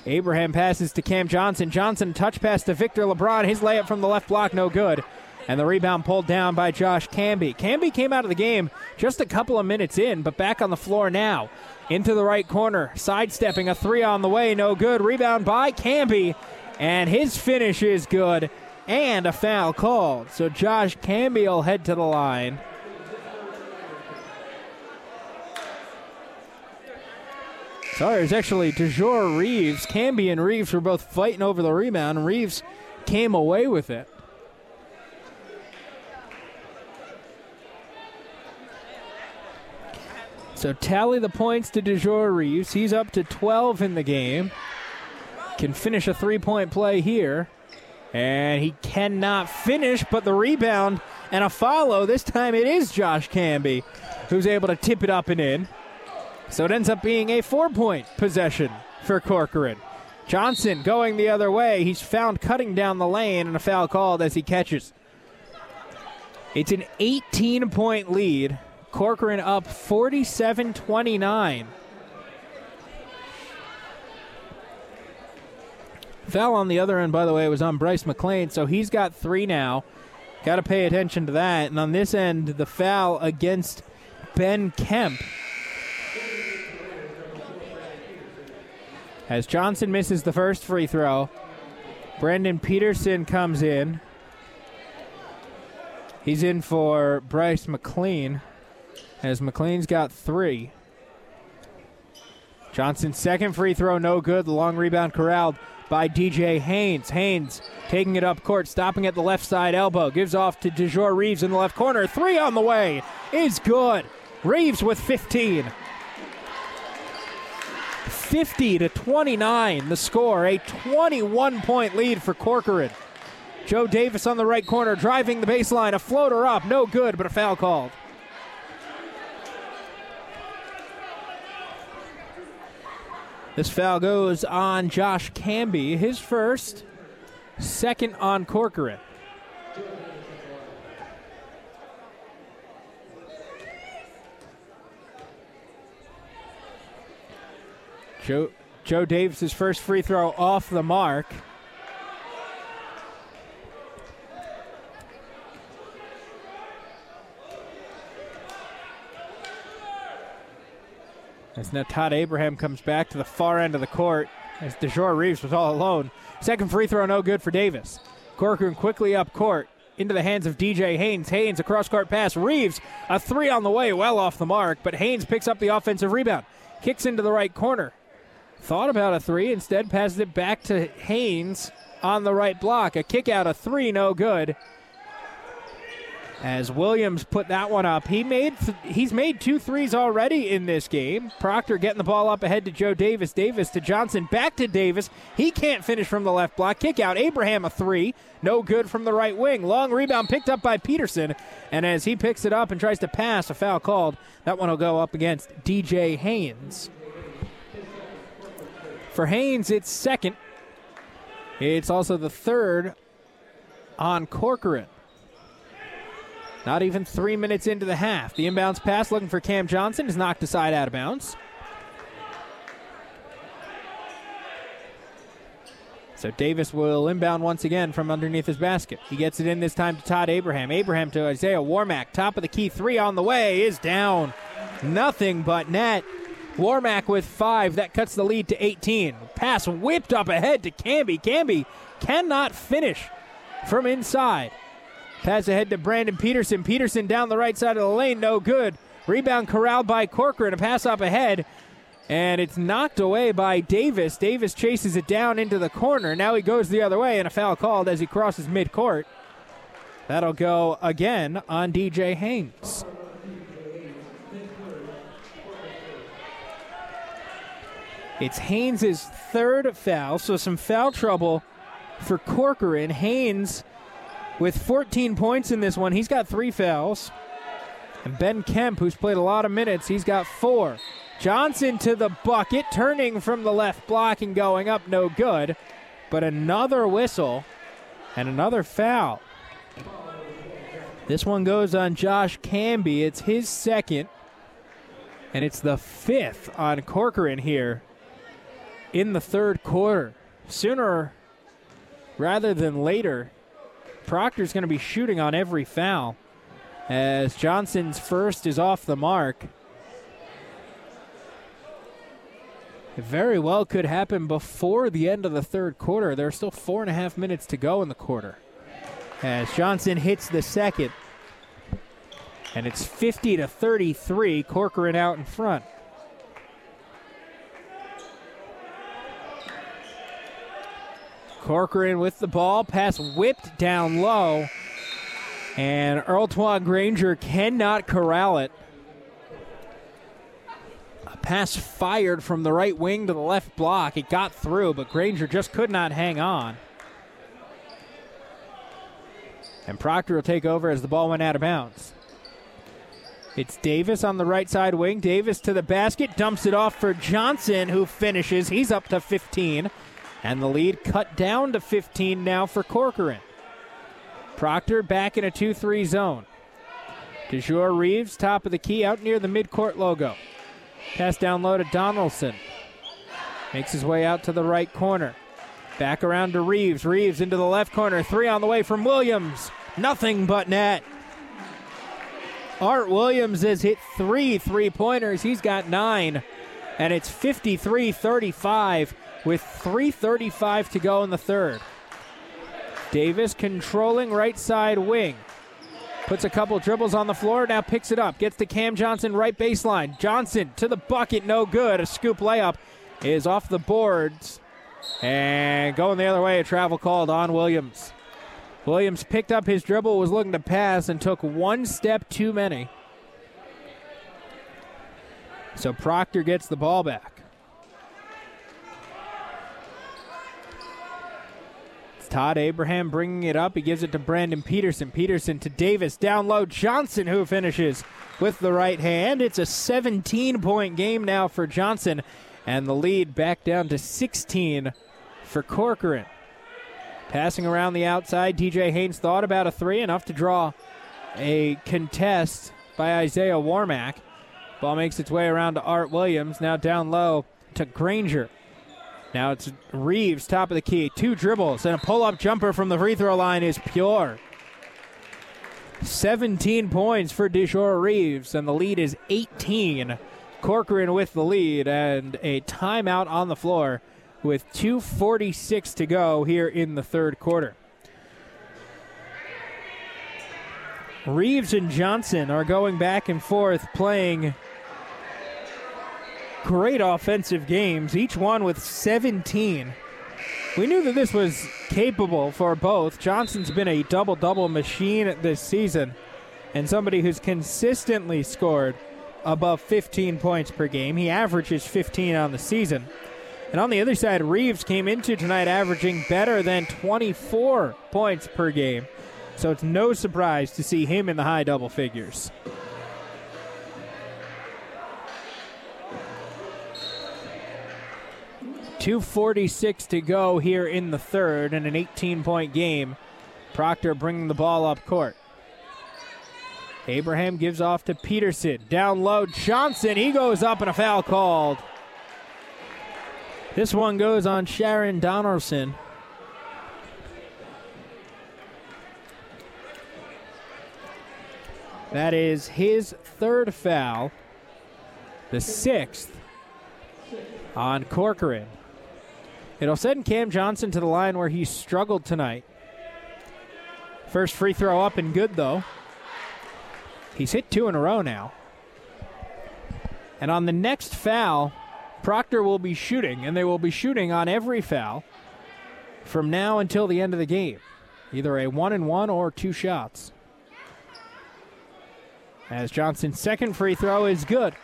Abraham passes to Cam Johnson. Johnson touch pass to Victor LeBron. His layup from the left block, no good. And the rebound pulled down by Josh Camby. Camby came out of the game just a couple of minutes in, but back on the floor now. Into the right corner, sidestepping a three on the way, no good. Rebound by Camby, and his finish is good, and a foul called. So Josh Camby will head to the line. Sorry, it's actually DeJour Reeves. Camby and Reeves were both fighting over the rebound, Reeves came away with it. So tally the points to DeJour Reeves. He's up to 12 in the game. Can finish a three point play here. And he cannot finish, but the rebound and a follow. This time it is Josh Camby who's able to tip it up and in. So it ends up being a four point possession for Corcoran. Johnson going the other way. He's found cutting down the lane and a foul called as he catches. It's an 18 point lead. Corcoran up 47 29. Foul on the other end, by the way, was on Bryce McLean, so he's got three now. Got to pay attention to that. And on this end, the foul against Ben Kemp As Johnson misses the first free throw, Brandon Peterson comes in. He's in for Bryce McLean, as McLean's got three. Johnson's second free throw, no good. The long rebound corralled by DJ Haynes. Haynes taking it up court, stopping at the left side elbow. Gives off to DeJour Reeves in the left corner. Three on the way is good. Reeves with 15. 50 to 29 the score a 21 point lead for corcoran joe davis on the right corner driving the baseline a floater up no good but a foul called this foul goes on josh camby his first second on corcoran Joe Joe Davis' first free throw off the mark. As now Todd Abraham comes back to the far end of the court as DeJour Reeves was all alone. Second free throw, no good for Davis. Corcoran quickly up court into the hands of DJ Haynes. Haynes, a cross court pass. Reeves, a three on the way, well off the mark, but Haynes picks up the offensive rebound. Kicks into the right corner thought about a three, instead passes it back to Haynes on the right block. A kick out, a three, no good. As Williams put that one up, he made th- he's made two threes already in this game. Proctor getting the ball up ahead to Joe Davis. Davis to Johnson, back to Davis. He can't finish from the left block. Kick out. Abraham a three, no good from the right wing. Long rebound picked up by Peterson, and as he picks it up and tries to pass, a foul called. That one will go up against DJ Haynes. For Haynes, it's second. It's also the third on Corcoran. Not even three minutes into the half. The inbounds pass looking for Cam Johnson is knocked aside out of bounds. So Davis will inbound once again from underneath his basket. He gets it in this time to Todd Abraham. Abraham to Isaiah Warmack. Top of the key three on the way is down. Nothing but net. Warmack with five. That cuts the lead to 18. Pass whipped up ahead to Camby. Camby cannot finish from inside. Pass ahead to Brandon Peterson. Peterson down the right side of the lane. No good. Rebound corralled by Corcoran. A pass up ahead. And it's knocked away by Davis. Davis chases it down into the corner. Now he goes the other way, and a foul called as he crosses midcourt. That'll go again on DJ Haynes. It's Haynes' third foul, so some foul trouble for Corcoran. Haynes with 14 points in this one. He's got three fouls. And Ben Kemp, who's played a lot of minutes, he's got four. Johnson to the bucket, turning from the left block and going up, no good. But another whistle and another foul. This one goes on Josh Camby. It's his second, and it's the fifth on Corcoran here in the third quarter. Sooner rather than later, Proctor's going to be shooting on every foul as Johnson's first is off the mark. It very well could happen before the end of the third quarter. There are still four and a half minutes to go in the quarter. As Johnson hits the second, and it's 50 to 33, Corcoran out in front. Corcoran with the ball, pass whipped down low, and Earl Granger cannot corral it A pass fired from the right wing to the left block. It got through, but Granger just could not hang on. And Proctor will take over as the ball went out of bounds. It's Davis on the right side wing. Davis to the basket, dumps it off for Johnson, who finishes. He's up to 15. And the lead cut down to 15 now for Corcoran. Proctor back in a 2 3 zone. DeJour Reeves, top of the key, out near the midcourt logo. Pass down low to Donaldson. Makes his way out to the right corner. Back around to Reeves. Reeves into the left corner. Three on the way from Williams. Nothing but net. Art Williams has hit three three pointers. He's got nine. And it's 53 35 with 3.35 to go in the third. Davis controlling right side wing. Puts a couple dribbles on the floor, now picks it up. Gets to Cam Johnson, right baseline. Johnson to the bucket, no good. A scoop layup is off the boards. And going the other way, a travel called on Williams. Williams picked up his dribble, was looking to pass, and took one step too many. So Proctor gets the ball back. Todd Abraham bringing it up. He gives it to Brandon Peterson. Peterson to Davis. Down low. Johnson, who finishes with the right hand. It's a 17 point game now for Johnson, and the lead back down to 16 for Corcoran. Passing around the outside, DJ Haynes thought about a three, enough to draw a contest by Isaiah Warmack. Ball makes its way around to Art Williams. Now down low to Granger. Now it's Reeves, top of the key. Two dribbles and a pull up jumper from the free throw line is pure. 17 points for DeJour Reeves, and the lead is 18. Corcoran with the lead, and a timeout on the floor with 2.46 to go here in the third quarter. Reeves and Johnson are going back and forth playing great offensive games, each one with 17. We knew that this was capable for both. Johnson's been a double double machine this season and somebody who's consistently scored above 15 points per game. He averages 15 on the season. And on the other side, Reeves came into tonight averaging better than 24 points per game. So it's no surprise to see him in the high double figures. 2.46 to go here in the third in an 18 point game. Proctor bringing the ball up court. Abraham gives off to Peterson. Down low, Johnson. He goes up and a foul called. This one goes on Sharon Donaldson. That is his third foul, the sixth on Corcoran. It'll send Cam Johnson to the line where he struggled tonight. First free throw up and good, though. He's hit two in a row now. And on the next foul, Proctor will be shooting, and they will be shooting on every foul from now until the end of the game. Either a one and one or two shots. As Johnson's second free throw is good.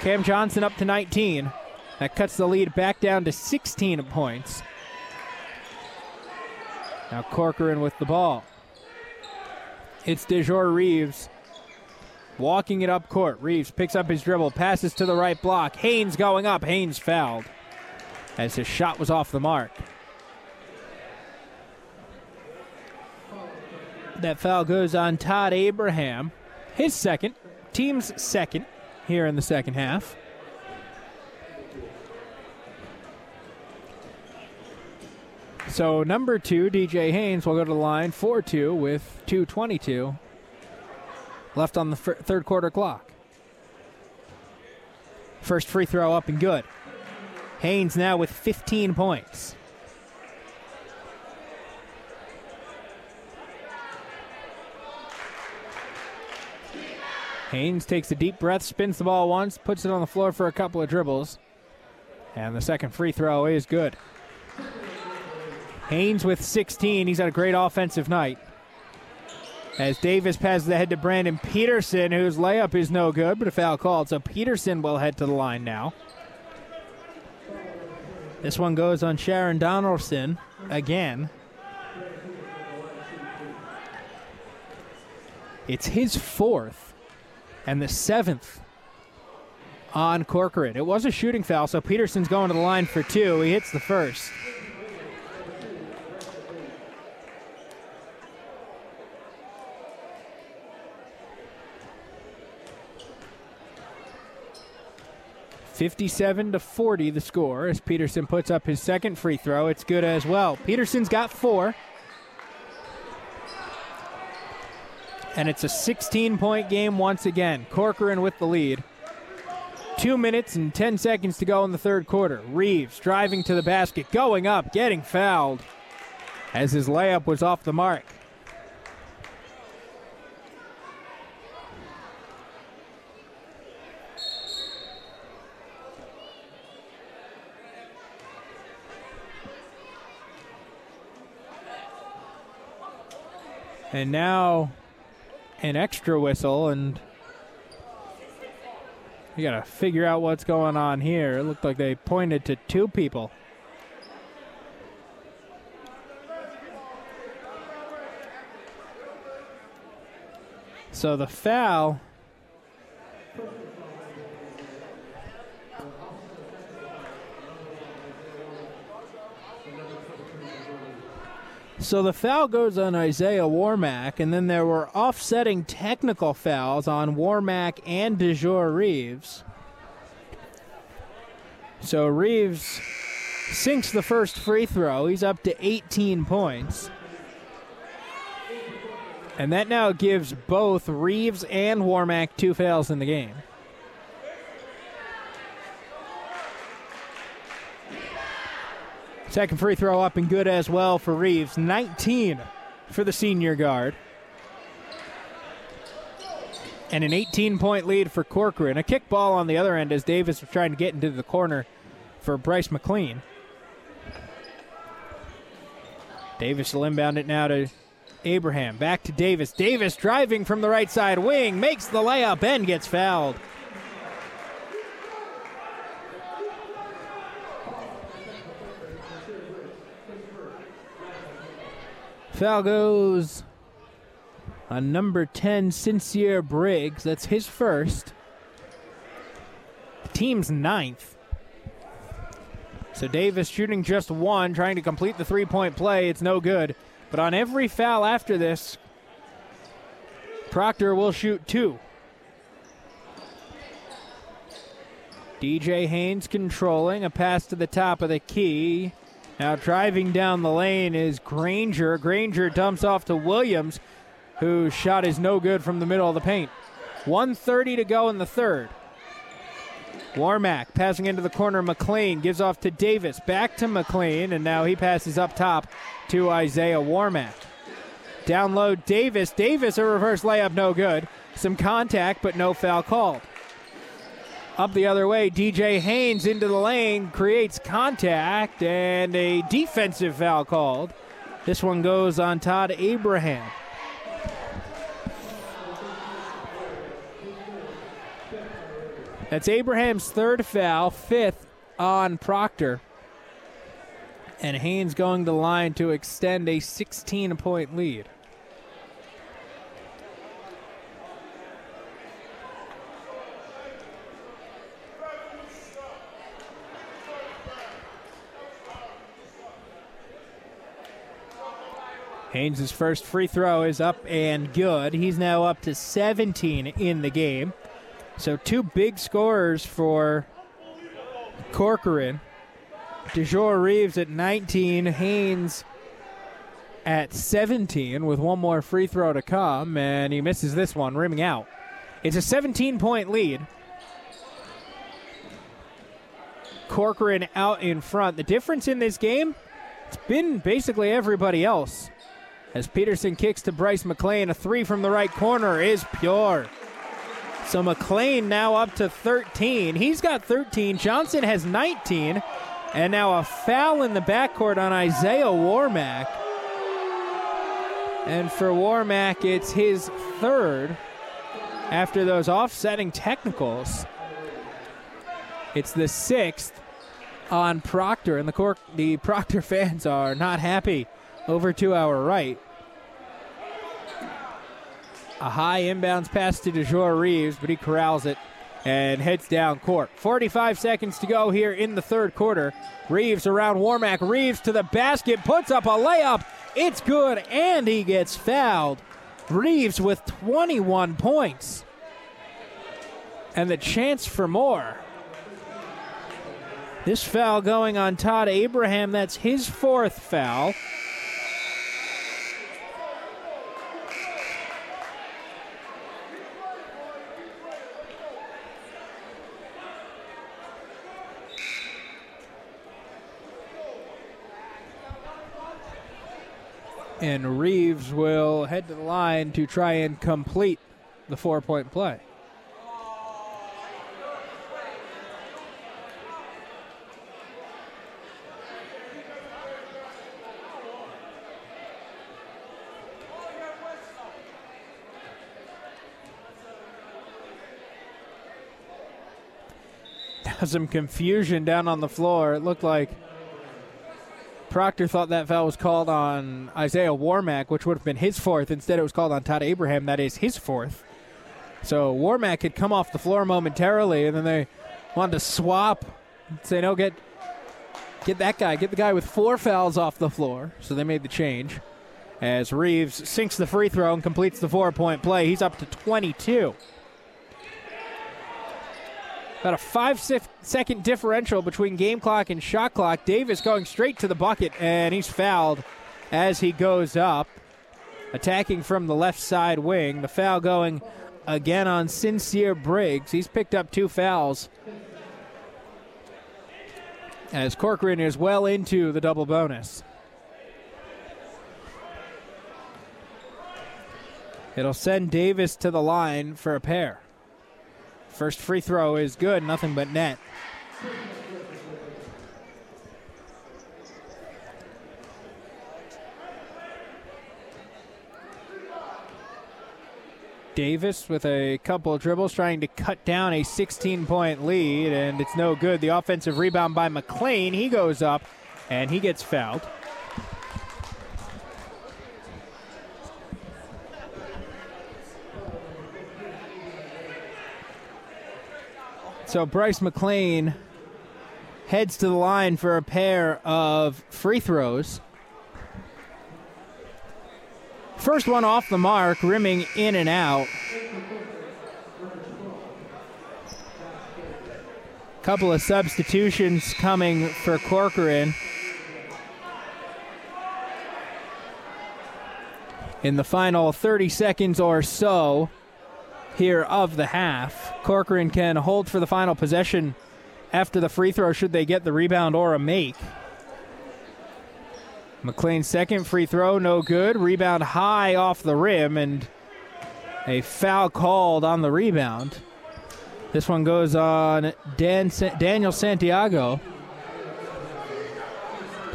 Cam Johnson up to 19. That cuts the lead back down to 16 points. Now Corcoran with the ball. It's DeJour Reeves walking it up court. Reeves picks up his dribble, passes to the right block. Haynes going up. Haynes fouled as his shot was off the mark. That foul goes on Todd Abraham, his second, team's second here in the second half. So number two, DJ Haynes, will go to the line 4 2 with 2.22 left on the fir- third quarter clock. First free throw up and good. Haynes now with 15 points. Haynes takes a deep breath, spins the ball once, puts it on the floor for a couple of dribbles. And the second free throw is good. Haynes with 16. He's had a great offensive night. As Davis passes the head to Brandon Peterson, whose layup is no good, but a foul called. So Peterson will head to the line now. This one goes on Sharon Donaldson again. It's his fourth and the seventh on Corcoran. It was a shooting foul, so Peterson's going to the line for two. He hits the first. Fifty-seven to forty, the score as Peterson puts up his second free throw. It's good as well. Peterson's got four. And it's a 16 point game once again. Corcoran with the lead. Two minutes and 10 seconds to go in the third quarter. Reeves driving to the basket, going up, getting fouled as his layup was off the mark. And now an extra whistle, and you got to figure out what's going on here. It looked like they pointed to two people. So the foul. So the foul goes on Isaiah Warmack, and then there were offsetting technical fouls on Warmack and DeJour Reeves. So Reeves sinks the first free throw. He's up to 18 points. And that now gives both Reeves and Warmack two fouls in the game. Second free throw up and good as well for Reeves. 19 for the senior guard. And an 18 point lead for Corcoran. A kick ball on the other end as Davis was trying to get into the corner for Bryce McLean. Davis will inbound it now to Abraham. Back to Davis. Davis driving from the right side wing, makes the layup and gets fouled. Foul goes on number 10, Sincere Briggs. That's his first. Team's ninth. So Davis shooting just one, trying to complete the three point play. It's no good. But on every foul after this, Proctor will shoot two. DJ Haynes controlling a pass to the top of the key. Now driving down the lane is Granger. Granger dumps off to Williams, whose shot is no good from the middle of the paint. 130 to go in the third. Warmack passing into the corner. McLean gives off to Davis. Back to McLean, and now he passes up top to Isaiah Warmack. Down low, Davis. Davis, a reverse layup, no good. Some contact, but no foul called. Up the other way, DJ Haynes into the lane, creates contact, and a defensive foul called. This one goes on Todd Abraham. That's Abraham's third foul, fifth on Proctor. And Haynes going to the line to extend a 16 point lead. Haynes' first free throw is up and good. He's now up to 17 in the game. So two big scorers for Corcoran. DeJour Reeves at 19, Haynes at 17 with one more free throw to come, and he misses this one, rimming out. It's a 17 point lead. Corcoran out in front. The difference in this game, it's been basically everybody else. As Peterson kicks to Bryce McLean, a three from the right corner is pure. So McLean now up to 13. He's got 13. Johnson has 19. And now a foul in the backcourt on Isaiah Warmack. And for Warmack, it's his third after those offsetting technicals. It's the sixth on Proctor, and the, Cor- the Proctor *laughs* fans are not happy over to our right. A high inbounds pass to DeJour Reeves, but he corrals it and heads down court. 45 seconds to go here in the third quarter. Reeves around Warmack. Reeves to the basket, puts up a layup. It's good, and he gets fouled. Reeves with 21 points. And the chance for more. This foul going on Todd Abraham. That's his fourth foul. And Reeves will head to the line to try and complete the four point play. *laughs* Some confusion down on the floor. It looked like Proctor thought that foul was called on Isaiah Warmack, which would have been his fourth. Instead, it was called on Todd Abraham. That is his fourth. So Warmack had come off the floor momentarily, and then they wanted to swap, say, no, get get that guy, get the guy with four fouls off the floor. So they made the change. As Reeves sinks the free throw and completes the four point play, he's up to 22. About a five second differential between game clock and shot clock. Davis going straight to the bucket, and he's fouled as he goes up. Attacking from the left side wing. The foul going again on Sincere Briggs. He's picked up two fouls. As Corcoran is well into the double bonus. It'll send Davis to the line for a pair. First free throw is good, nothing but net. Davis with a couple of dribbles trying to cut down a 16 point lead, and it's no good. The offensive rebound by McLean. He goes up and he gets fouled. So Bryce McLean heads to the line for a pair of free throws. First one off the mark, rimming in and out. Couple of substitutions coming for Corcoran. In the final 30 seconds or so, here of the half. Corcoran can hold for the final possession after the free throw should they get the rebound or a make. McLean's second free throw, no good. Rebound high off the rim and a foul called on the rebound. This one goes on Dan Sa- Daniel Santiago.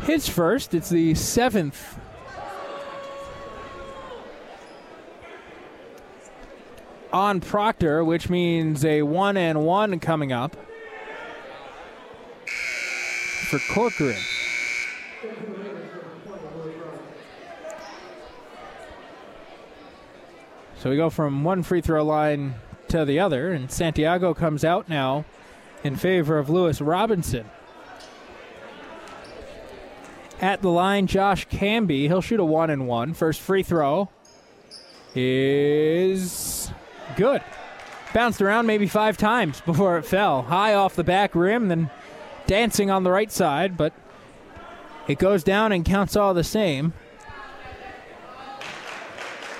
His first, it's the seventh on Proctor, which means a one and one coming up for Corcoran. So we go from one free throw line to the other, and Santiago comes out now in favor of Lewis Robinson. At the line, Josh Camby. He'll shoot a one and one. First free throw is good. Bounced around maybe five times before it fell. High off the back rim, then dancing on the right side, but It goes down and counts all the same.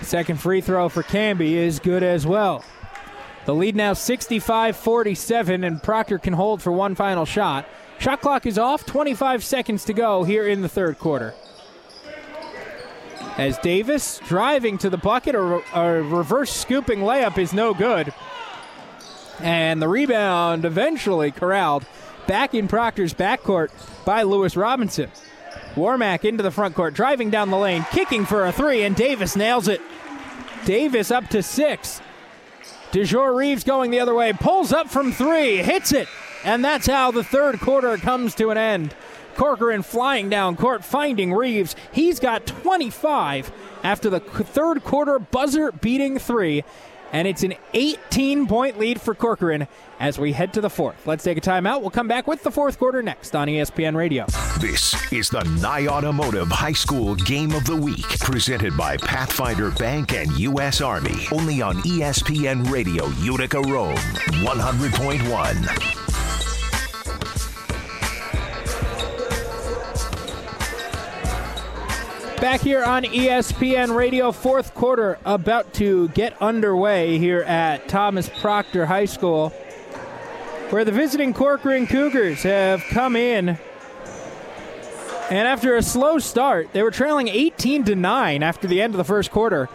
Second free throw for Camby is good as well. The lead now 65 47, and Proctor can hold for one final shot. Shot clock is off, 25 seconds to go here in the third quarter. As Davis driving to the bucket, a, a reverse scooping layup is no good. And the rebound eventually corralled back in Proctor's backcourt by Lewis Robinson. Warmack into the front court, driving down the lane, kicking for a three, and Davis nails it. Davis up to six. DeJour Reeves going the other way, pulls up from three, hits it, and that's how the third quarter comes to an end. Corcoran flying down court, finding Reeves. He's got 25 after the third quarter buzzer beating three and it's an 18 point lead for Corcoran as we head to the fourth. Let's take a timeout. We'll come back with the fourth quarter next on ESPN Radio. This is the Nye Automotive High School Game of the Week, presented by Pathfinder Bank and U.S. Army, only on ESPN Radio Utica Rome 100.1. Back here on ESPN Radio, fourth quarter about to get underway here at Thomas Proctor High School, where the visiting Corcoran Cougars have come in. And after a slow start, they were trailing 18 to 9 after the end of the first quarter.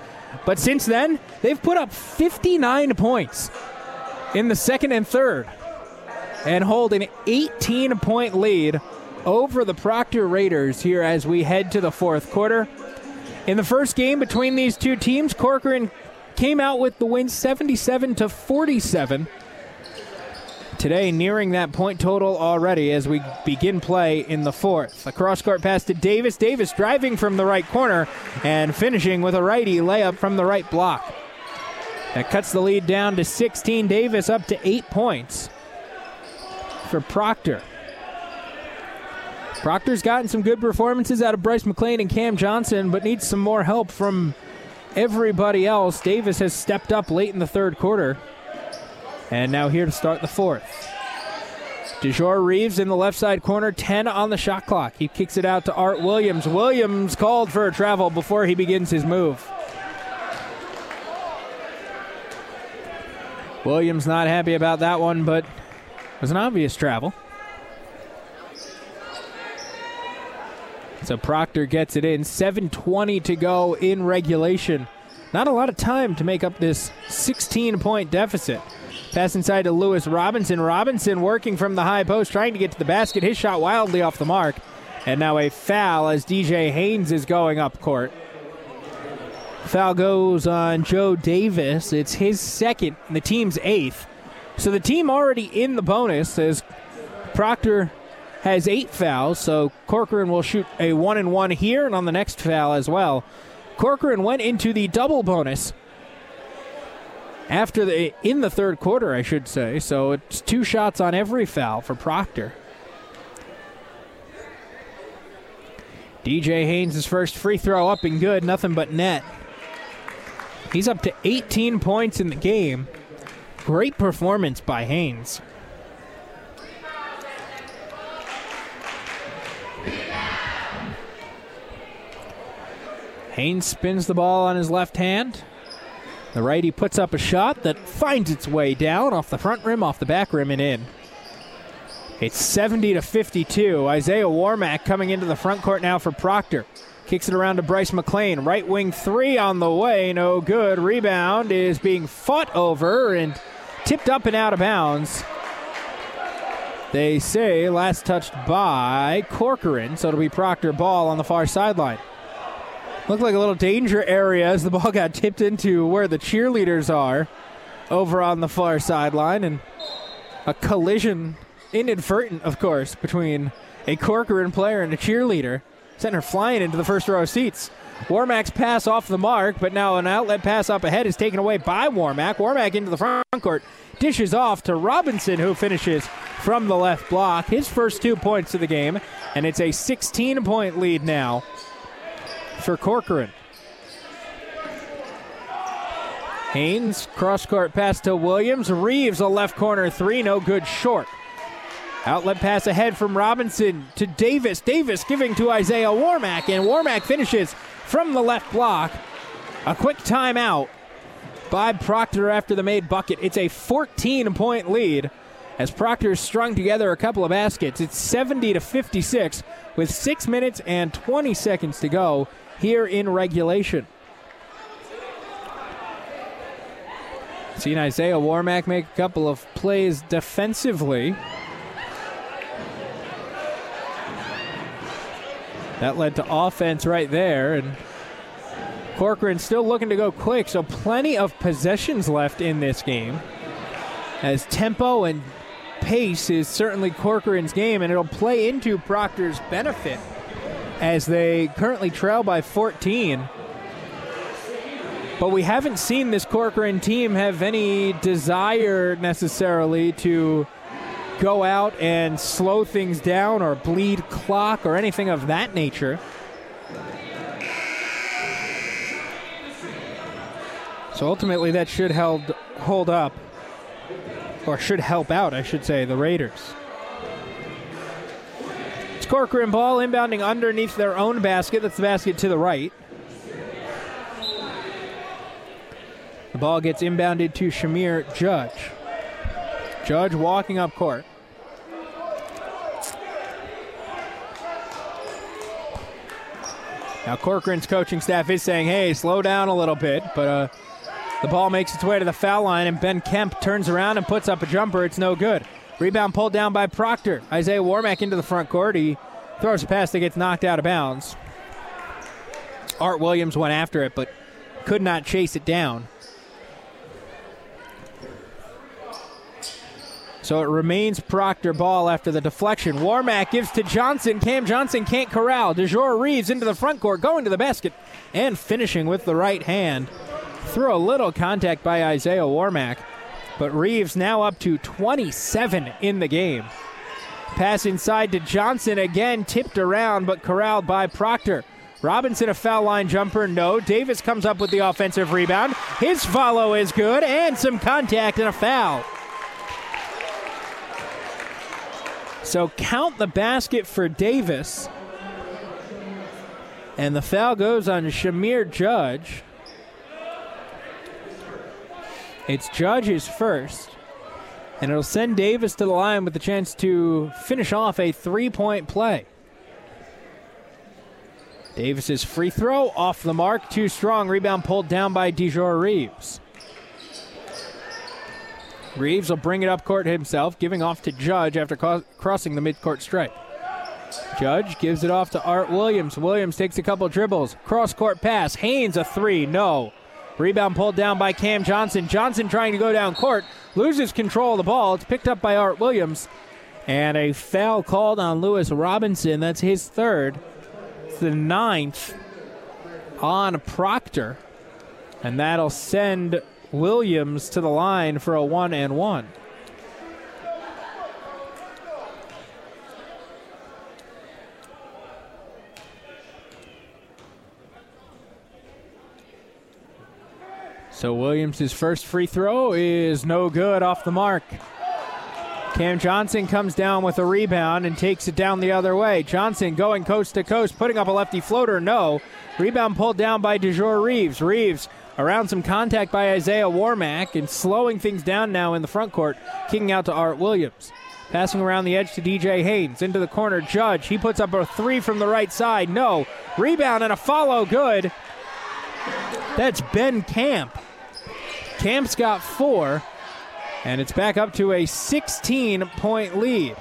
But since then, they've put up 59 points in the second and third and hold an 18 point lead over the Proctor Raiders here as we head to the fourth quarter. In the first game between these two teams, Corcoran came out with the win 77 to 47. Today, nearing that point total already as we begin play in the fourth. A cross court pass to Davis. Davis driving from the right corner and finishing with a righty layup from the right block. That cuts the lead down to 16. Davis up to eight points for Proctor. Proctor's gotten some good performances out of Bryce McLean and Cam Johnson, but needs some more help from everybody else. Davis has stepped up late in the third quarter. And now here to start the fourth. DeJour Reeves in the left side corner, 10 on the shot clock. He kicks it out to Art Williams. Williams called for a travel before he begins his move. Williams not happy about that one, but it was an obvious travel. So Proctor gets it in. 7.20 to go in regulation. Not a lot of time to make up this 16 point deficit. Pass inside to Lewis Robinson. Robinson working from the high post, trying to get to the basket. His shot wildly off the mark. And now a foul as DJ Haynes is going up court. Foul goes on Joe Davis. It's his second, and the team's eighth. So the team already in the bonus as Proctor has eight fouls, so Corcoran will shoot a one and one here and on the next foul as well. Corcoran went into the double bonus after the in the third quarter, I should say. So it's two shots on every foul for Proctor. DJ Haynes' first free throw up and good, nothing but net. He's up to 18 points in the game. Great performance by Haynes. Haynes spins the ball on his left hand. The righty puts up a shot that finds its way down off the front rim, off the back rim, and in. It's 70 to 52. Isaiah Warmack coming into the front court now for Proctor. Kicks it around to Bryce McLean. Right wing three on the way. No good. Rebound is being fought over and tipped up and out of bounds. They say last touched by Corcoran, so it'll be Proctor ball on the far sideline. Looked like a little danger area as the ball got tipped into where the cheerleaders are over on the far sideline, and a collision, inadvertent, of course, between a Corcoran player and a cheerleader, sent her flying into the first row of seats. Warmack's pass off the mark, but now an outlet pass up ahead is taken away by Warmack. Warmack into the front court, dishes off to Robinson, who finishes from the left block. His first two points of the game, and it's a 16 point lead now for Corcoran. Haynes, cross court pass to Williams. Reeves, a left corner three, no good short. Outlet pass ahead from Robinson to Davis. Davis giving to Isaiah Warmack, and Warmack finishes from the left block. A quick timeout by Proctor after the made bucket. It's a 14 point lead as Proctor strung together a couple of baskets. It's 70 to 56 with 6 minutes and 20 seconds to go here in regulation. Seen Isaiah Warmack make a couple of plays defensively. That led to offense right there, and Corcoran still looking to go quick, so plenty of possessions left in this game. As tempo and pace is certainly Corcoran's game, and it'll play into Proctor's benefit as they currently trail by 14. But we haven't seen this Corcoran team have any desire necessarily to go out and slow things down or bleed clock or anything of that nature. So ultimately, that should held, hold up, or should help out, I should say, the Raiders. Corcoran ball inbounding underneath their own basket. That's the basket to the right. The ball gets inbounded to Shamir Judge. Judge walking up court. Now Corcoran's coaching staff is saying, "Hey, slow down a little bit," but uh, the ball makes its way to the foul line, and Ben Kemp turns around and puts up a jumper. It's no good. Rebound pulled down by Proctor. Isaiah Warmack into the front court. He throws a pass that gets knocked out of bounds. Art Williams went after it, but could not chase it down. So it remains Proctor ball after the deflection. Warmack gives to Johnson. Cam Johnson can't corral. DeJour Reeves into the front court, going to the basket, and finishing with the right hand. Through a little contact by Isaiah Warmack, but Reeves now up to 27 in the game. Pass inside to Johnson again, tipped around, but corralled by Proctor. Robinson a foul line jumper, no. Davis comes up with the offensive rebound. His follow is good, and some contact and a foul. So count the basket for Davis. And the foul goes on Shamir Judge. It's Judge's first. And it'll send Davis to the line with the chance to finish off a three point play. Davis's free throw off the mark, too strong. Rebound pulled down by DeJour Reeves. Reeves will bring it up court himself, giving off to Judge after co- crossing the midcourt stripe. Judge gives it off to Art Williams. Williams takes a couple dribbles. Cross court pass. Haynes a three. No. Rebound pulled down by Cam Johnson. Johnson trying to go down court. Loses control of the ball. It's picked up by Art Williams. And a foul called on Lewis Robinson. That's his third. It's the ninth on Proctor. And that'll send Williams to the line for a one and one. So Williams' first free throw is no good off the mark. Cam Johnson comes down with a rebound and takes it down the other way. Johnson going coast to coast, putting up a lefty floater. No. Rebound pulled down by DeJour Reeves. Reeves around some contact by Isaiah Warmack and slowing things down now in the front court, kicking out to Art Williams. Passing around the edge to DJ Haynes. Into the corner, Judge. He puts up a three from the right side. No. Rebound and a follow. Good. That's Ben Camp. Camp's got four, and it's back up to a 16 point lead.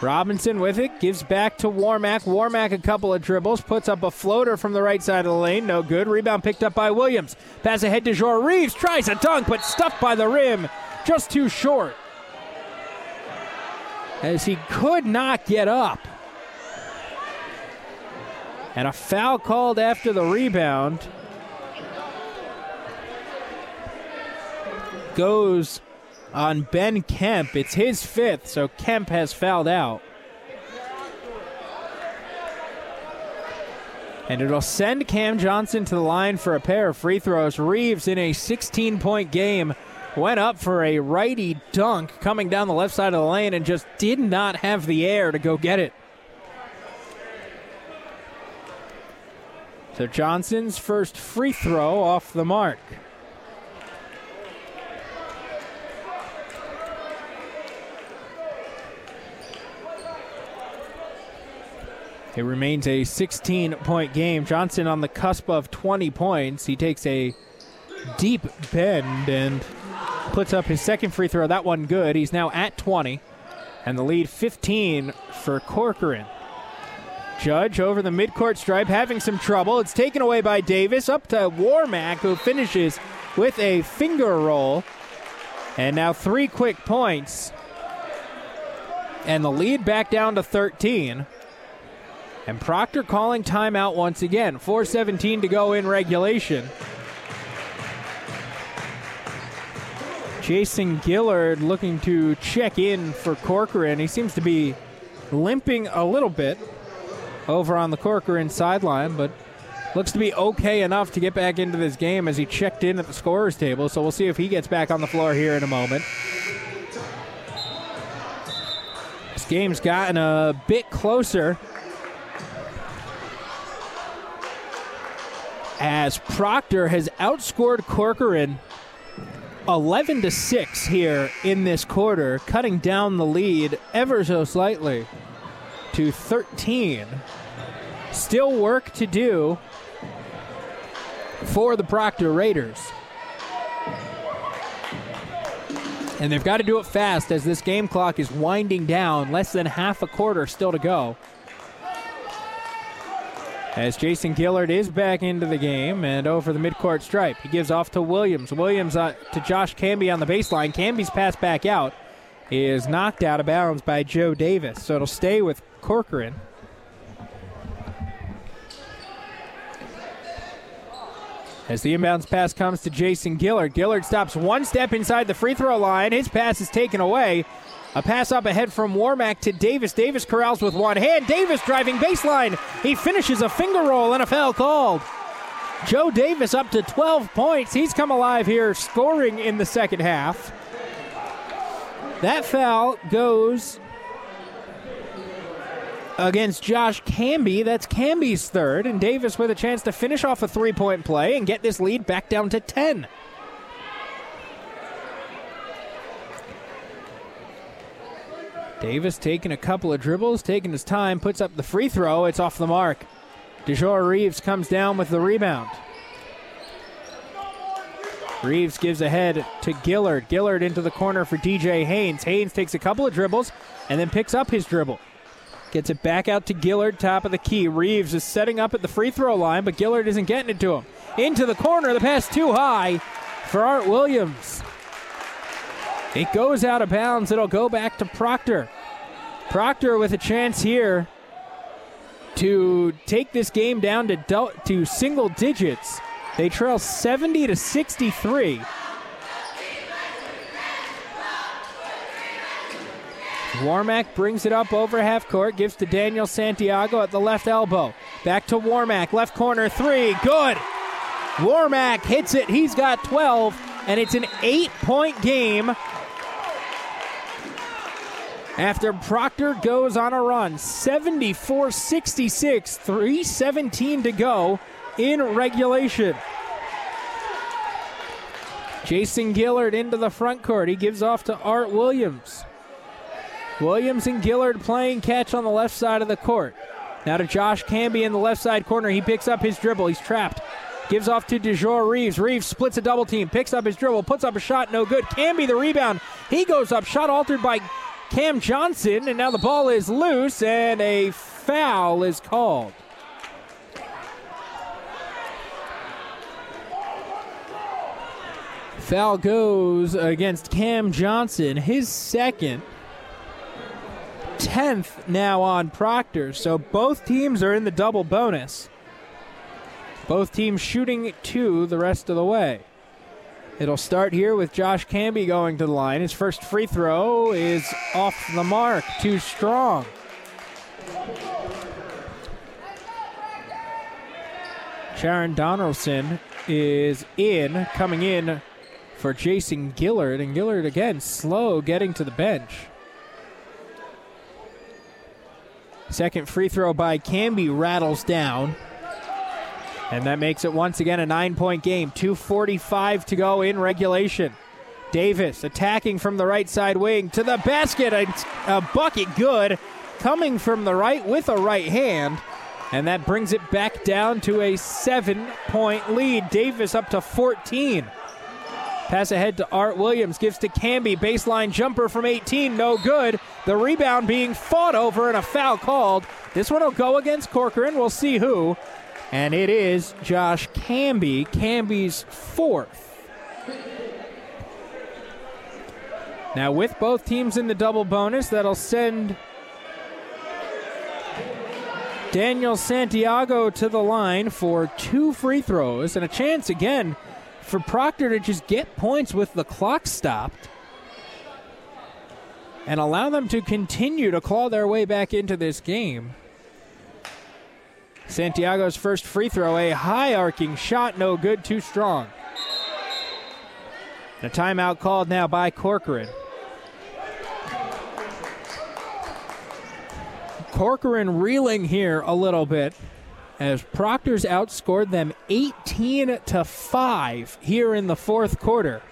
Robinson with it, gives back to Warmack. Warmack a couple of dribbles, puts up a floater from the right side of the lane. No good. Rebound picked up by Williams. Pass ahead to Jor Reeves. Tries a dunk, but stuffed by the rim. Just too short. As he could not get up. And a foul called after the rebound. Goes on Ben Kemp. It's his fifth, so Kemp has fouled out. And it'll send Cam Johnson to the line for a pair of free throws. Reeves in a 16 point game went up for a righty dunk coming down the left side of the lane and just did not have the air to go get it. So Johnson's first free throw off the mark. It remains a 16 point game. Johnson on the cusp of 20 points. He takes a deep bend and puts up his second free throw. That one good. He's now at 20. And the lead 15 for Corcoran. Judge over the midcourt stripe having some trouble. It's taken away by Davis up to Warmack who finishes with a finger roll. And now three quick points. And the lead back down to 13. And Proctor calling timeout once again. 4.17 to go in regulation. Jason Gillard looking to check in for Corcoran. He seems to be limping a little bit over on the Corcoran sideline, but looks to be okay enough to get back into this game as he checked in at the scorer's table. So we'll see if he gets back on the floor here in a moment. This game's gotten a bit closer as Proctor has outscored Corcoran 11 to 6 here in this quarter, cutting down the lead ever so slightly to 13. Still work to do for the Proctor Raiders. And they've got to do it fast as this game clock is winding down, less than half a quarter still to go. As Jason Gillard is back into the game and over the midcourt stripe, he gives off to Williams. Williams uh, to Josh Camby on the baseline. Camby's pass back out is knocked out of bounds by Joe Davis, so it'll stay with Corcoran. As the inbounds pass comes to Jason Gillard, Gillard stops one step inside the free throw line. His pass is taken away. A pass up ahead from Warmack to Davis. Davis corrals with one hand. Davis driving baseline. He finishes a finger roll and a foul called. Joe Davis up to 12 points. He's come alive here, scoring in the second half. That foul goes against Josh Camby. That's Camby's third, and Davis with a chance to finish off a three point play and get this lead back down to 10. Davis taking a couple of dribbles, taking his time, puts up the free throw. It's off the mark. DeJour Reeves comes down with the rebound. Reeves gives ahead to Gillard. Gillard into the corner for DJ Haynes. Haynes takes a couple of dribbles and then picks up his dribble. Gets it back out to Gillard, top of the key. Reeves is setting up at the free throw line, but Gillard isn't getting it to him. Into the corner, the pass too high for Art Williams. It goes out of bounds. It'll go back to Proctor. Proctor with a chance here to take this game down to do- to single digits. They trail 70 to 63. Warmack brings it up over half court, gives to Daniel Santiago at the left elbow. Back to Warmack, left corner three, good. Warmack hits it. He's got 12, and it's an eight point game after Proctor goes on a run. 74 66, 317 to go in regulation. Jason Gillard into the front court. He gives off to Art Williams. Williams and Gillard playing catch on the left side of the court. Now to Josh Camby in the left side corner. He picks up his dribble. He's trapped. Gives off to DeJour Reeves. Reeves splits a double team, picks up his dribble, puts up a shot, no good. Camby the rebound. He goes up, shot altered by Cam Johnson, and now the ball is loose, and a foul is called. Foul goes against Cam Johnson, his second. 10th now on Proctor, so both teams are in the double bonus. Both teams shooting two the rest of the way. It'll start here with Josh Camby going to the line. His first free throw is off the mark, too strong. Sharon Donaldson is in, coming in for Jason Gillard, and Gillard again slow getting to the bench. Second free throw by Camby rattles down. And that makes it once again a nine point game. 2.45 to go in regulation. Davis attacking from the right side wing to the basket. A, a bucket good coming from the right with a right hand. And that brings it back down to a seven point lead. Davis up to 14. Pass ahead to Art Williams, gives to Camby. Baseline jumper from 18, no good. The rebound being fought over and a foul called. This one will go against Corcoran. We'll see who. And it is Josh Camby, Camby's fourth. Now, with both teams in the double bonus, that'll send Daniel Santiago to the line for two free throws and a chance again for Proctor to just get points with the clock stopped and allow them to continue to claw their way back into this game. Santiago's first free throw, a high arcing shot, no good, too strong. A timeout called now by Corcoran. Corcoran reeling here a little bit as Proctor's outscored them 18 to 5 here in the fourth quarter.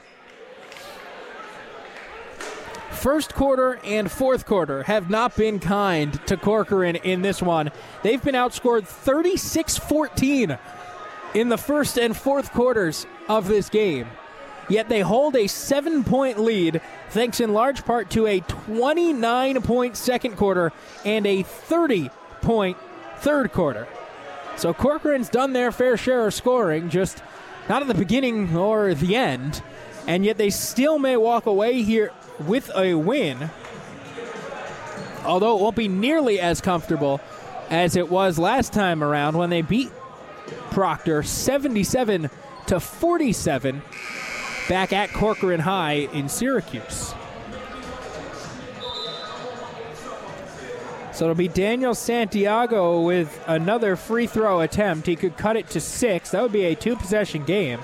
First quarter and fourth quarter have not been kind to Corcoran in this one. They've been outscored 36 14 in the first and fourth quarters of this game. Yet they hold a seven point lead, thanks in large part to a 29 point second quarter and a 30 point third quarter. So Corcoran's done their fair share of scoring, just not at the beginning or the end. And yet they still may walk away here with a win. Although it won't be nearly as comfortable as it was last time around when they beat Proctor 77 to 47 back at Corcoran High in Syracuse. So it'll be Daniel Santiago with another free throw attempt. He could cut it to six. That would be a two possession game.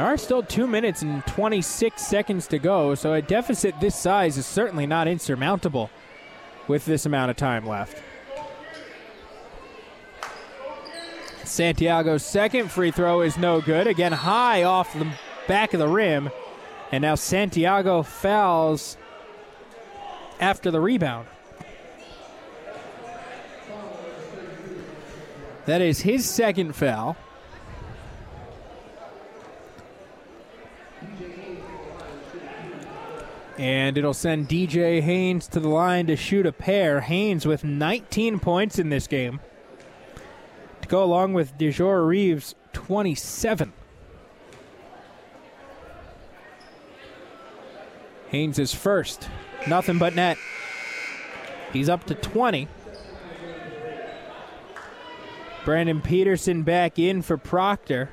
There are still two minutes and 26 seconds to go, so a deficit this size is certainly not insurmountable with this amount of time left. Santiago's second free throw is no good. Again, high off the back of the rim. And now Santiago fouls after the rebound. That is his second foul. And it'll send DJ Haynes to the line to shoot a pair. Haynes with 19 points in this game to go along with DeJour Reeves 27. Haynes is first. Nothing but net. He's up to 20. Brandon Peterson back in for Proctor.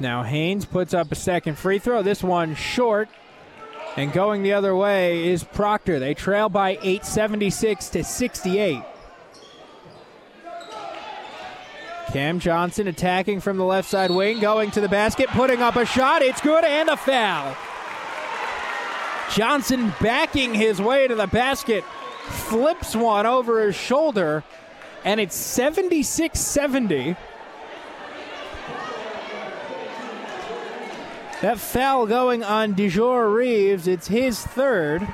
Now. Haynes puts up a second free throw. This one short. And going the other way is Proctor. They trail by 876 to 68. Cam Johnson attacking from the left side wing, going to the basket, putting up a shot. It's good and a foul. Johnson backing his way to the basket, flips one over his shoulder, and it's 76 70. That foul going on DeJour Reeves. It's his third.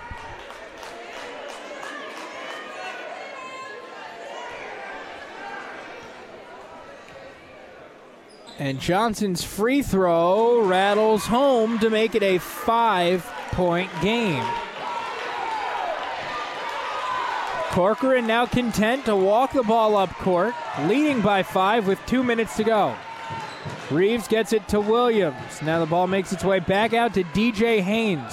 And Johnson's free throw rattles home to make it a five point game. Corcoran now content to walk the ball up court, leading by five with two minutes to go. Reeves gets it to Williams. Now the ball makes its way back out to DJ Haynes.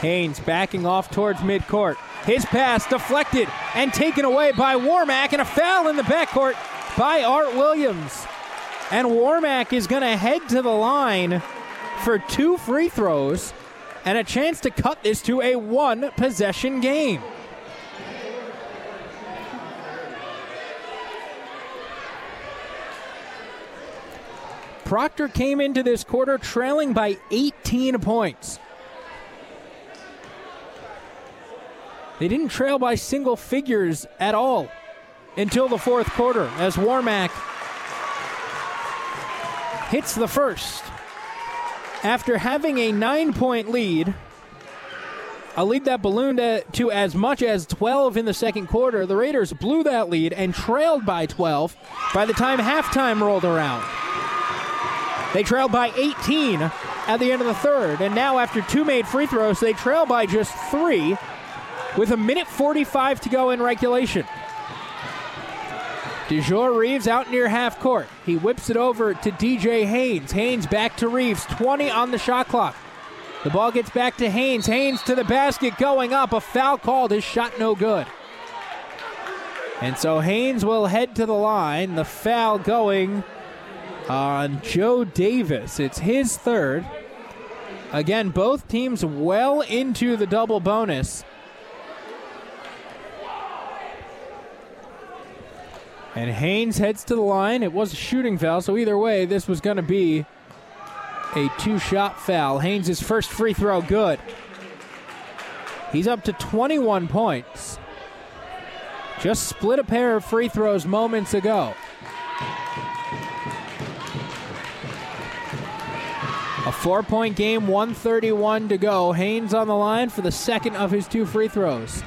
Haynes backing off towards midcourt. His pass deflected and taken away by Warmack, and a foul in the backcourt by Art Williams. And Warmack is going to head to the line for two free throws and a chance to cut this to a one possession game. Proctor came into this quarter trailing by 18 points. They didn't trail by single figures at all until the fourth quarter as Warmack hits the first. After having a nine point lead, a lead that ballooned to as much as 12 in the second quarter, the Raiders blew that lead and trailed by 12 by the time halftime rolled around. They trailed by 18 at the end of the third, and now after two made free throws, they trail by just three with a minute 45 to go in regulation. DeJour Reeves out near half court. He whips it over to DJ Haynes. Haynes back to Reeves. 20 on the shot clock. The ball gets back to Haynes. Haynes to the basket going up. A foul called. His shot no good. And so Haynes will head to the line. The foul going on Joe Davis. It's his third. Again, both teams well into the double bonus. And Haynes heads to the line. It was a shooting foul, so either way, this was going to be a two shot foul. Haynes' first free throw, good. He's up to 21 points. Just split a pair of free throws moments ago. A four point game, 131 to go. Haynes on the line for the second of his two free throws.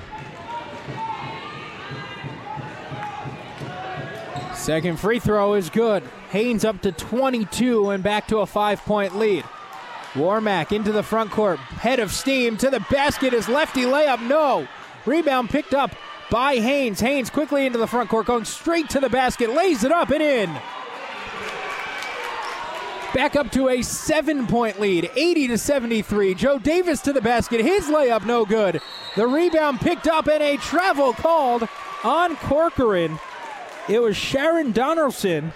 Second free throw is good. Haynes up to 22 and back to a five point lead. Warmack into the front court. Head of steam to the basket. His lefty layup? No. Rebound picked up by Haynes. Haynes quickly into the front court, going straight to the basket, lays it up and in. Back up to a seven point lead, 80 to 73. Joe Davis to the basket. His layup no good. The rebound picked up and a travel called on Corcoran. It was Sharon Donaldson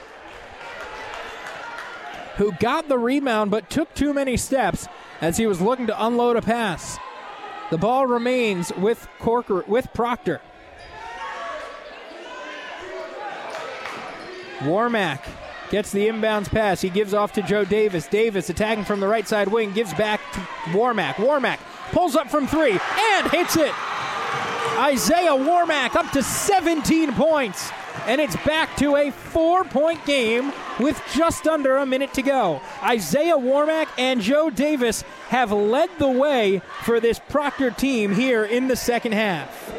who got the rebound but took too many steps as he was looking to unload a pass. The ball remains with Corker with Proctor. Warmack gets the inbounds pass. He gives off to Joe Davis. Davis attacking from the right side wing gives back to Warmack. Warmack pulls up from three and hits it. Isaiah Warmack up to 17 points and it's back to a four point game with just under a minute to go. Isaiah Warmack and Joe Davis have led the way for this Proctor team here in the second half.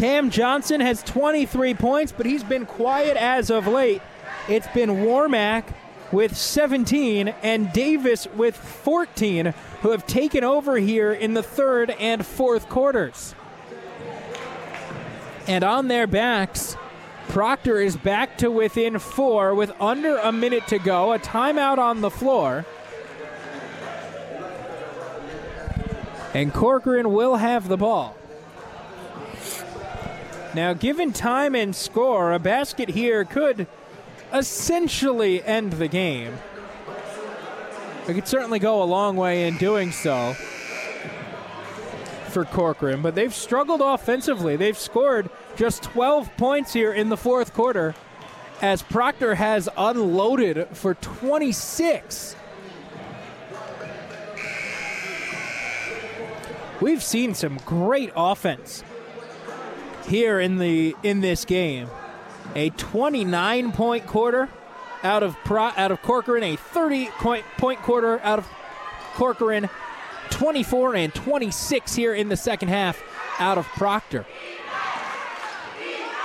Cam Johnson has 23 points, but he's been quiet as of late. It's been Warmack with 17 and Davis with 14 who have taken over here in the third and fourth quarters. And on their backs, Proctor is back to within four with under a minute to go. A timeout on the floor. And Corcoran will have the ball. Now, given time and score, a basket here could essentially end the game. It could certainly go a long way in doing so for Corcoran, but they've struggled offensively. They've scored just 12 points here in the fourth quarter as Proctor has unloaded for 26. We've seen some great offense here in the in this game. A 29 point quarter out of Pro, out of Corcoran, a 30 point, point quarter out of Corcoran, 24 and 26 here in the second half out of Proctor.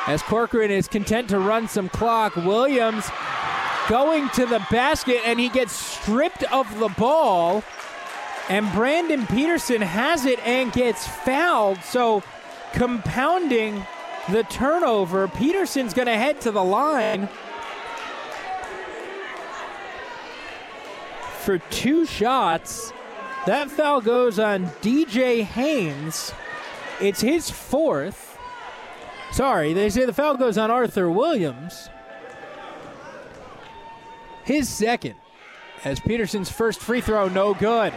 As Corcoran is content to run some clock, Williams going to the basket and he gets stripped of the ball. And Brandon Peterson has it and gets fouled. So, compounding the turnover, Peterson's going to head to the line. for two shots. That foul goes on DJ Haynes. It's his fourth. Sorry, they say the foul goes on Arthur Williams. His second. As Peterson's first free throw, no good.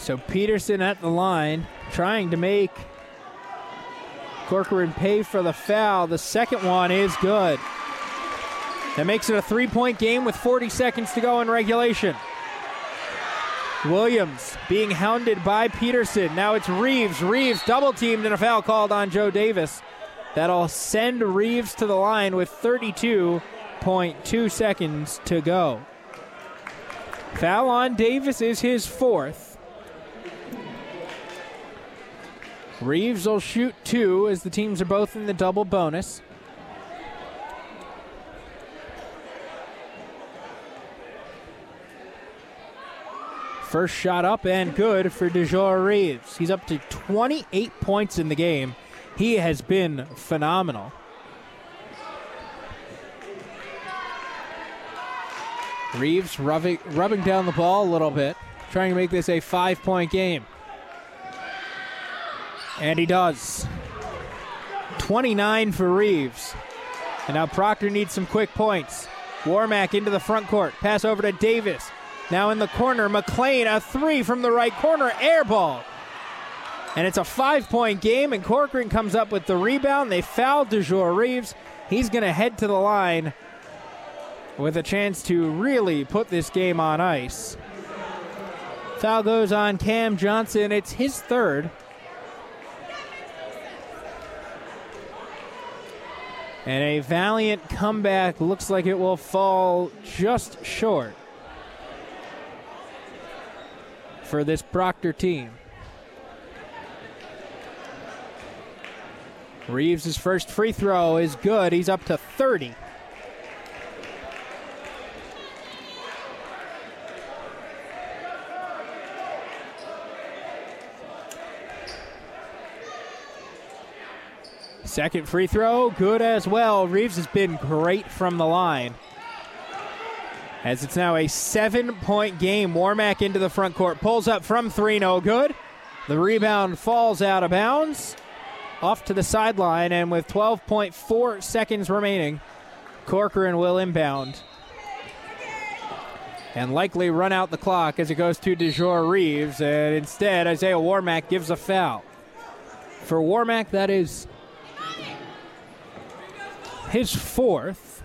So Peterson at the line, trying to make Corcoran pay for the foul. The second one is good. That makes it a three point game with 40 seconds to go in regulation. Williams being hounded by Peterson. Now it's Reeves. Reeves double teamed and a foul called on Joe Davis. That'll send Reeves to the line with 32.2 seconds to go. Foul on Davis is his fourth. Reeves will shoot two as the teams are both in the double bonus. First shot up and good for DeJour Reeves. He's up to 28 points in the game. He has been phenomenal. Reeves rubbing, rubbing down the ball a little bit, trying to make this a five point game. And he does. 29 for Reeves. And now Proctor needs some quick points. Warmack into the front court. Pass over to Davis. Now in the corner, McLean, a three from the right corner, air ball. And it's a five point game, and Corcoran comes up with the rebound. They foul DeJour Reeves. He's going to head to the line with a chance to really put this game on ice. Foul goes on Cam Johnson. It's his third. And a valiant comeback looks like it will fall just short. for this Proctor team. Reeves' first free throw is good. He's up to 30. Second free throw, good as well. Reeves has been great from the line as it's now a seven point game. Warmack into the front court, pulls up from three, no good. The rebound falls out of bounds, off to the sideline, and with 12.4 seconds remaining, Corcoran will inbound. And likely run out the clock as it goes to DeJour Reeves, and instead Isaiah Warmack gives a foul. For Warmack, that is his fourth.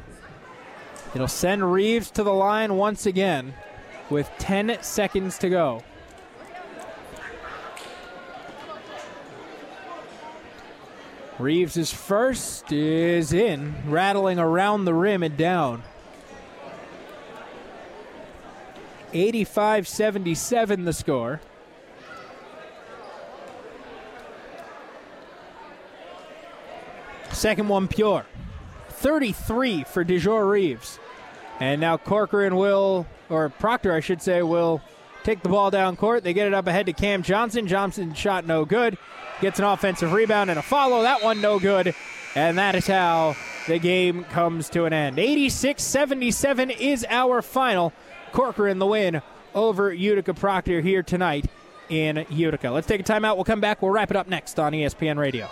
It'll send Reeves to the line once again with 10 seconds to go. Reeves' first is in, rattling around the rim and down. 85 77 the score. Second one pure. 33 for DeJour Reeves. And now Corcoran will, or Proctor, I should say, will take the ball down court. They get it up ahead to Cam Johnson. Johnson shot no good. Gets an offensive rebound and a follow. That one no good. And that is how the game comes to an end. 86 77 is our final. Corcoran the win over Utica Proctor here tonight in Utica. Let's take a timeout. We'll come back. We'll wrap it up next on ESPN Radio.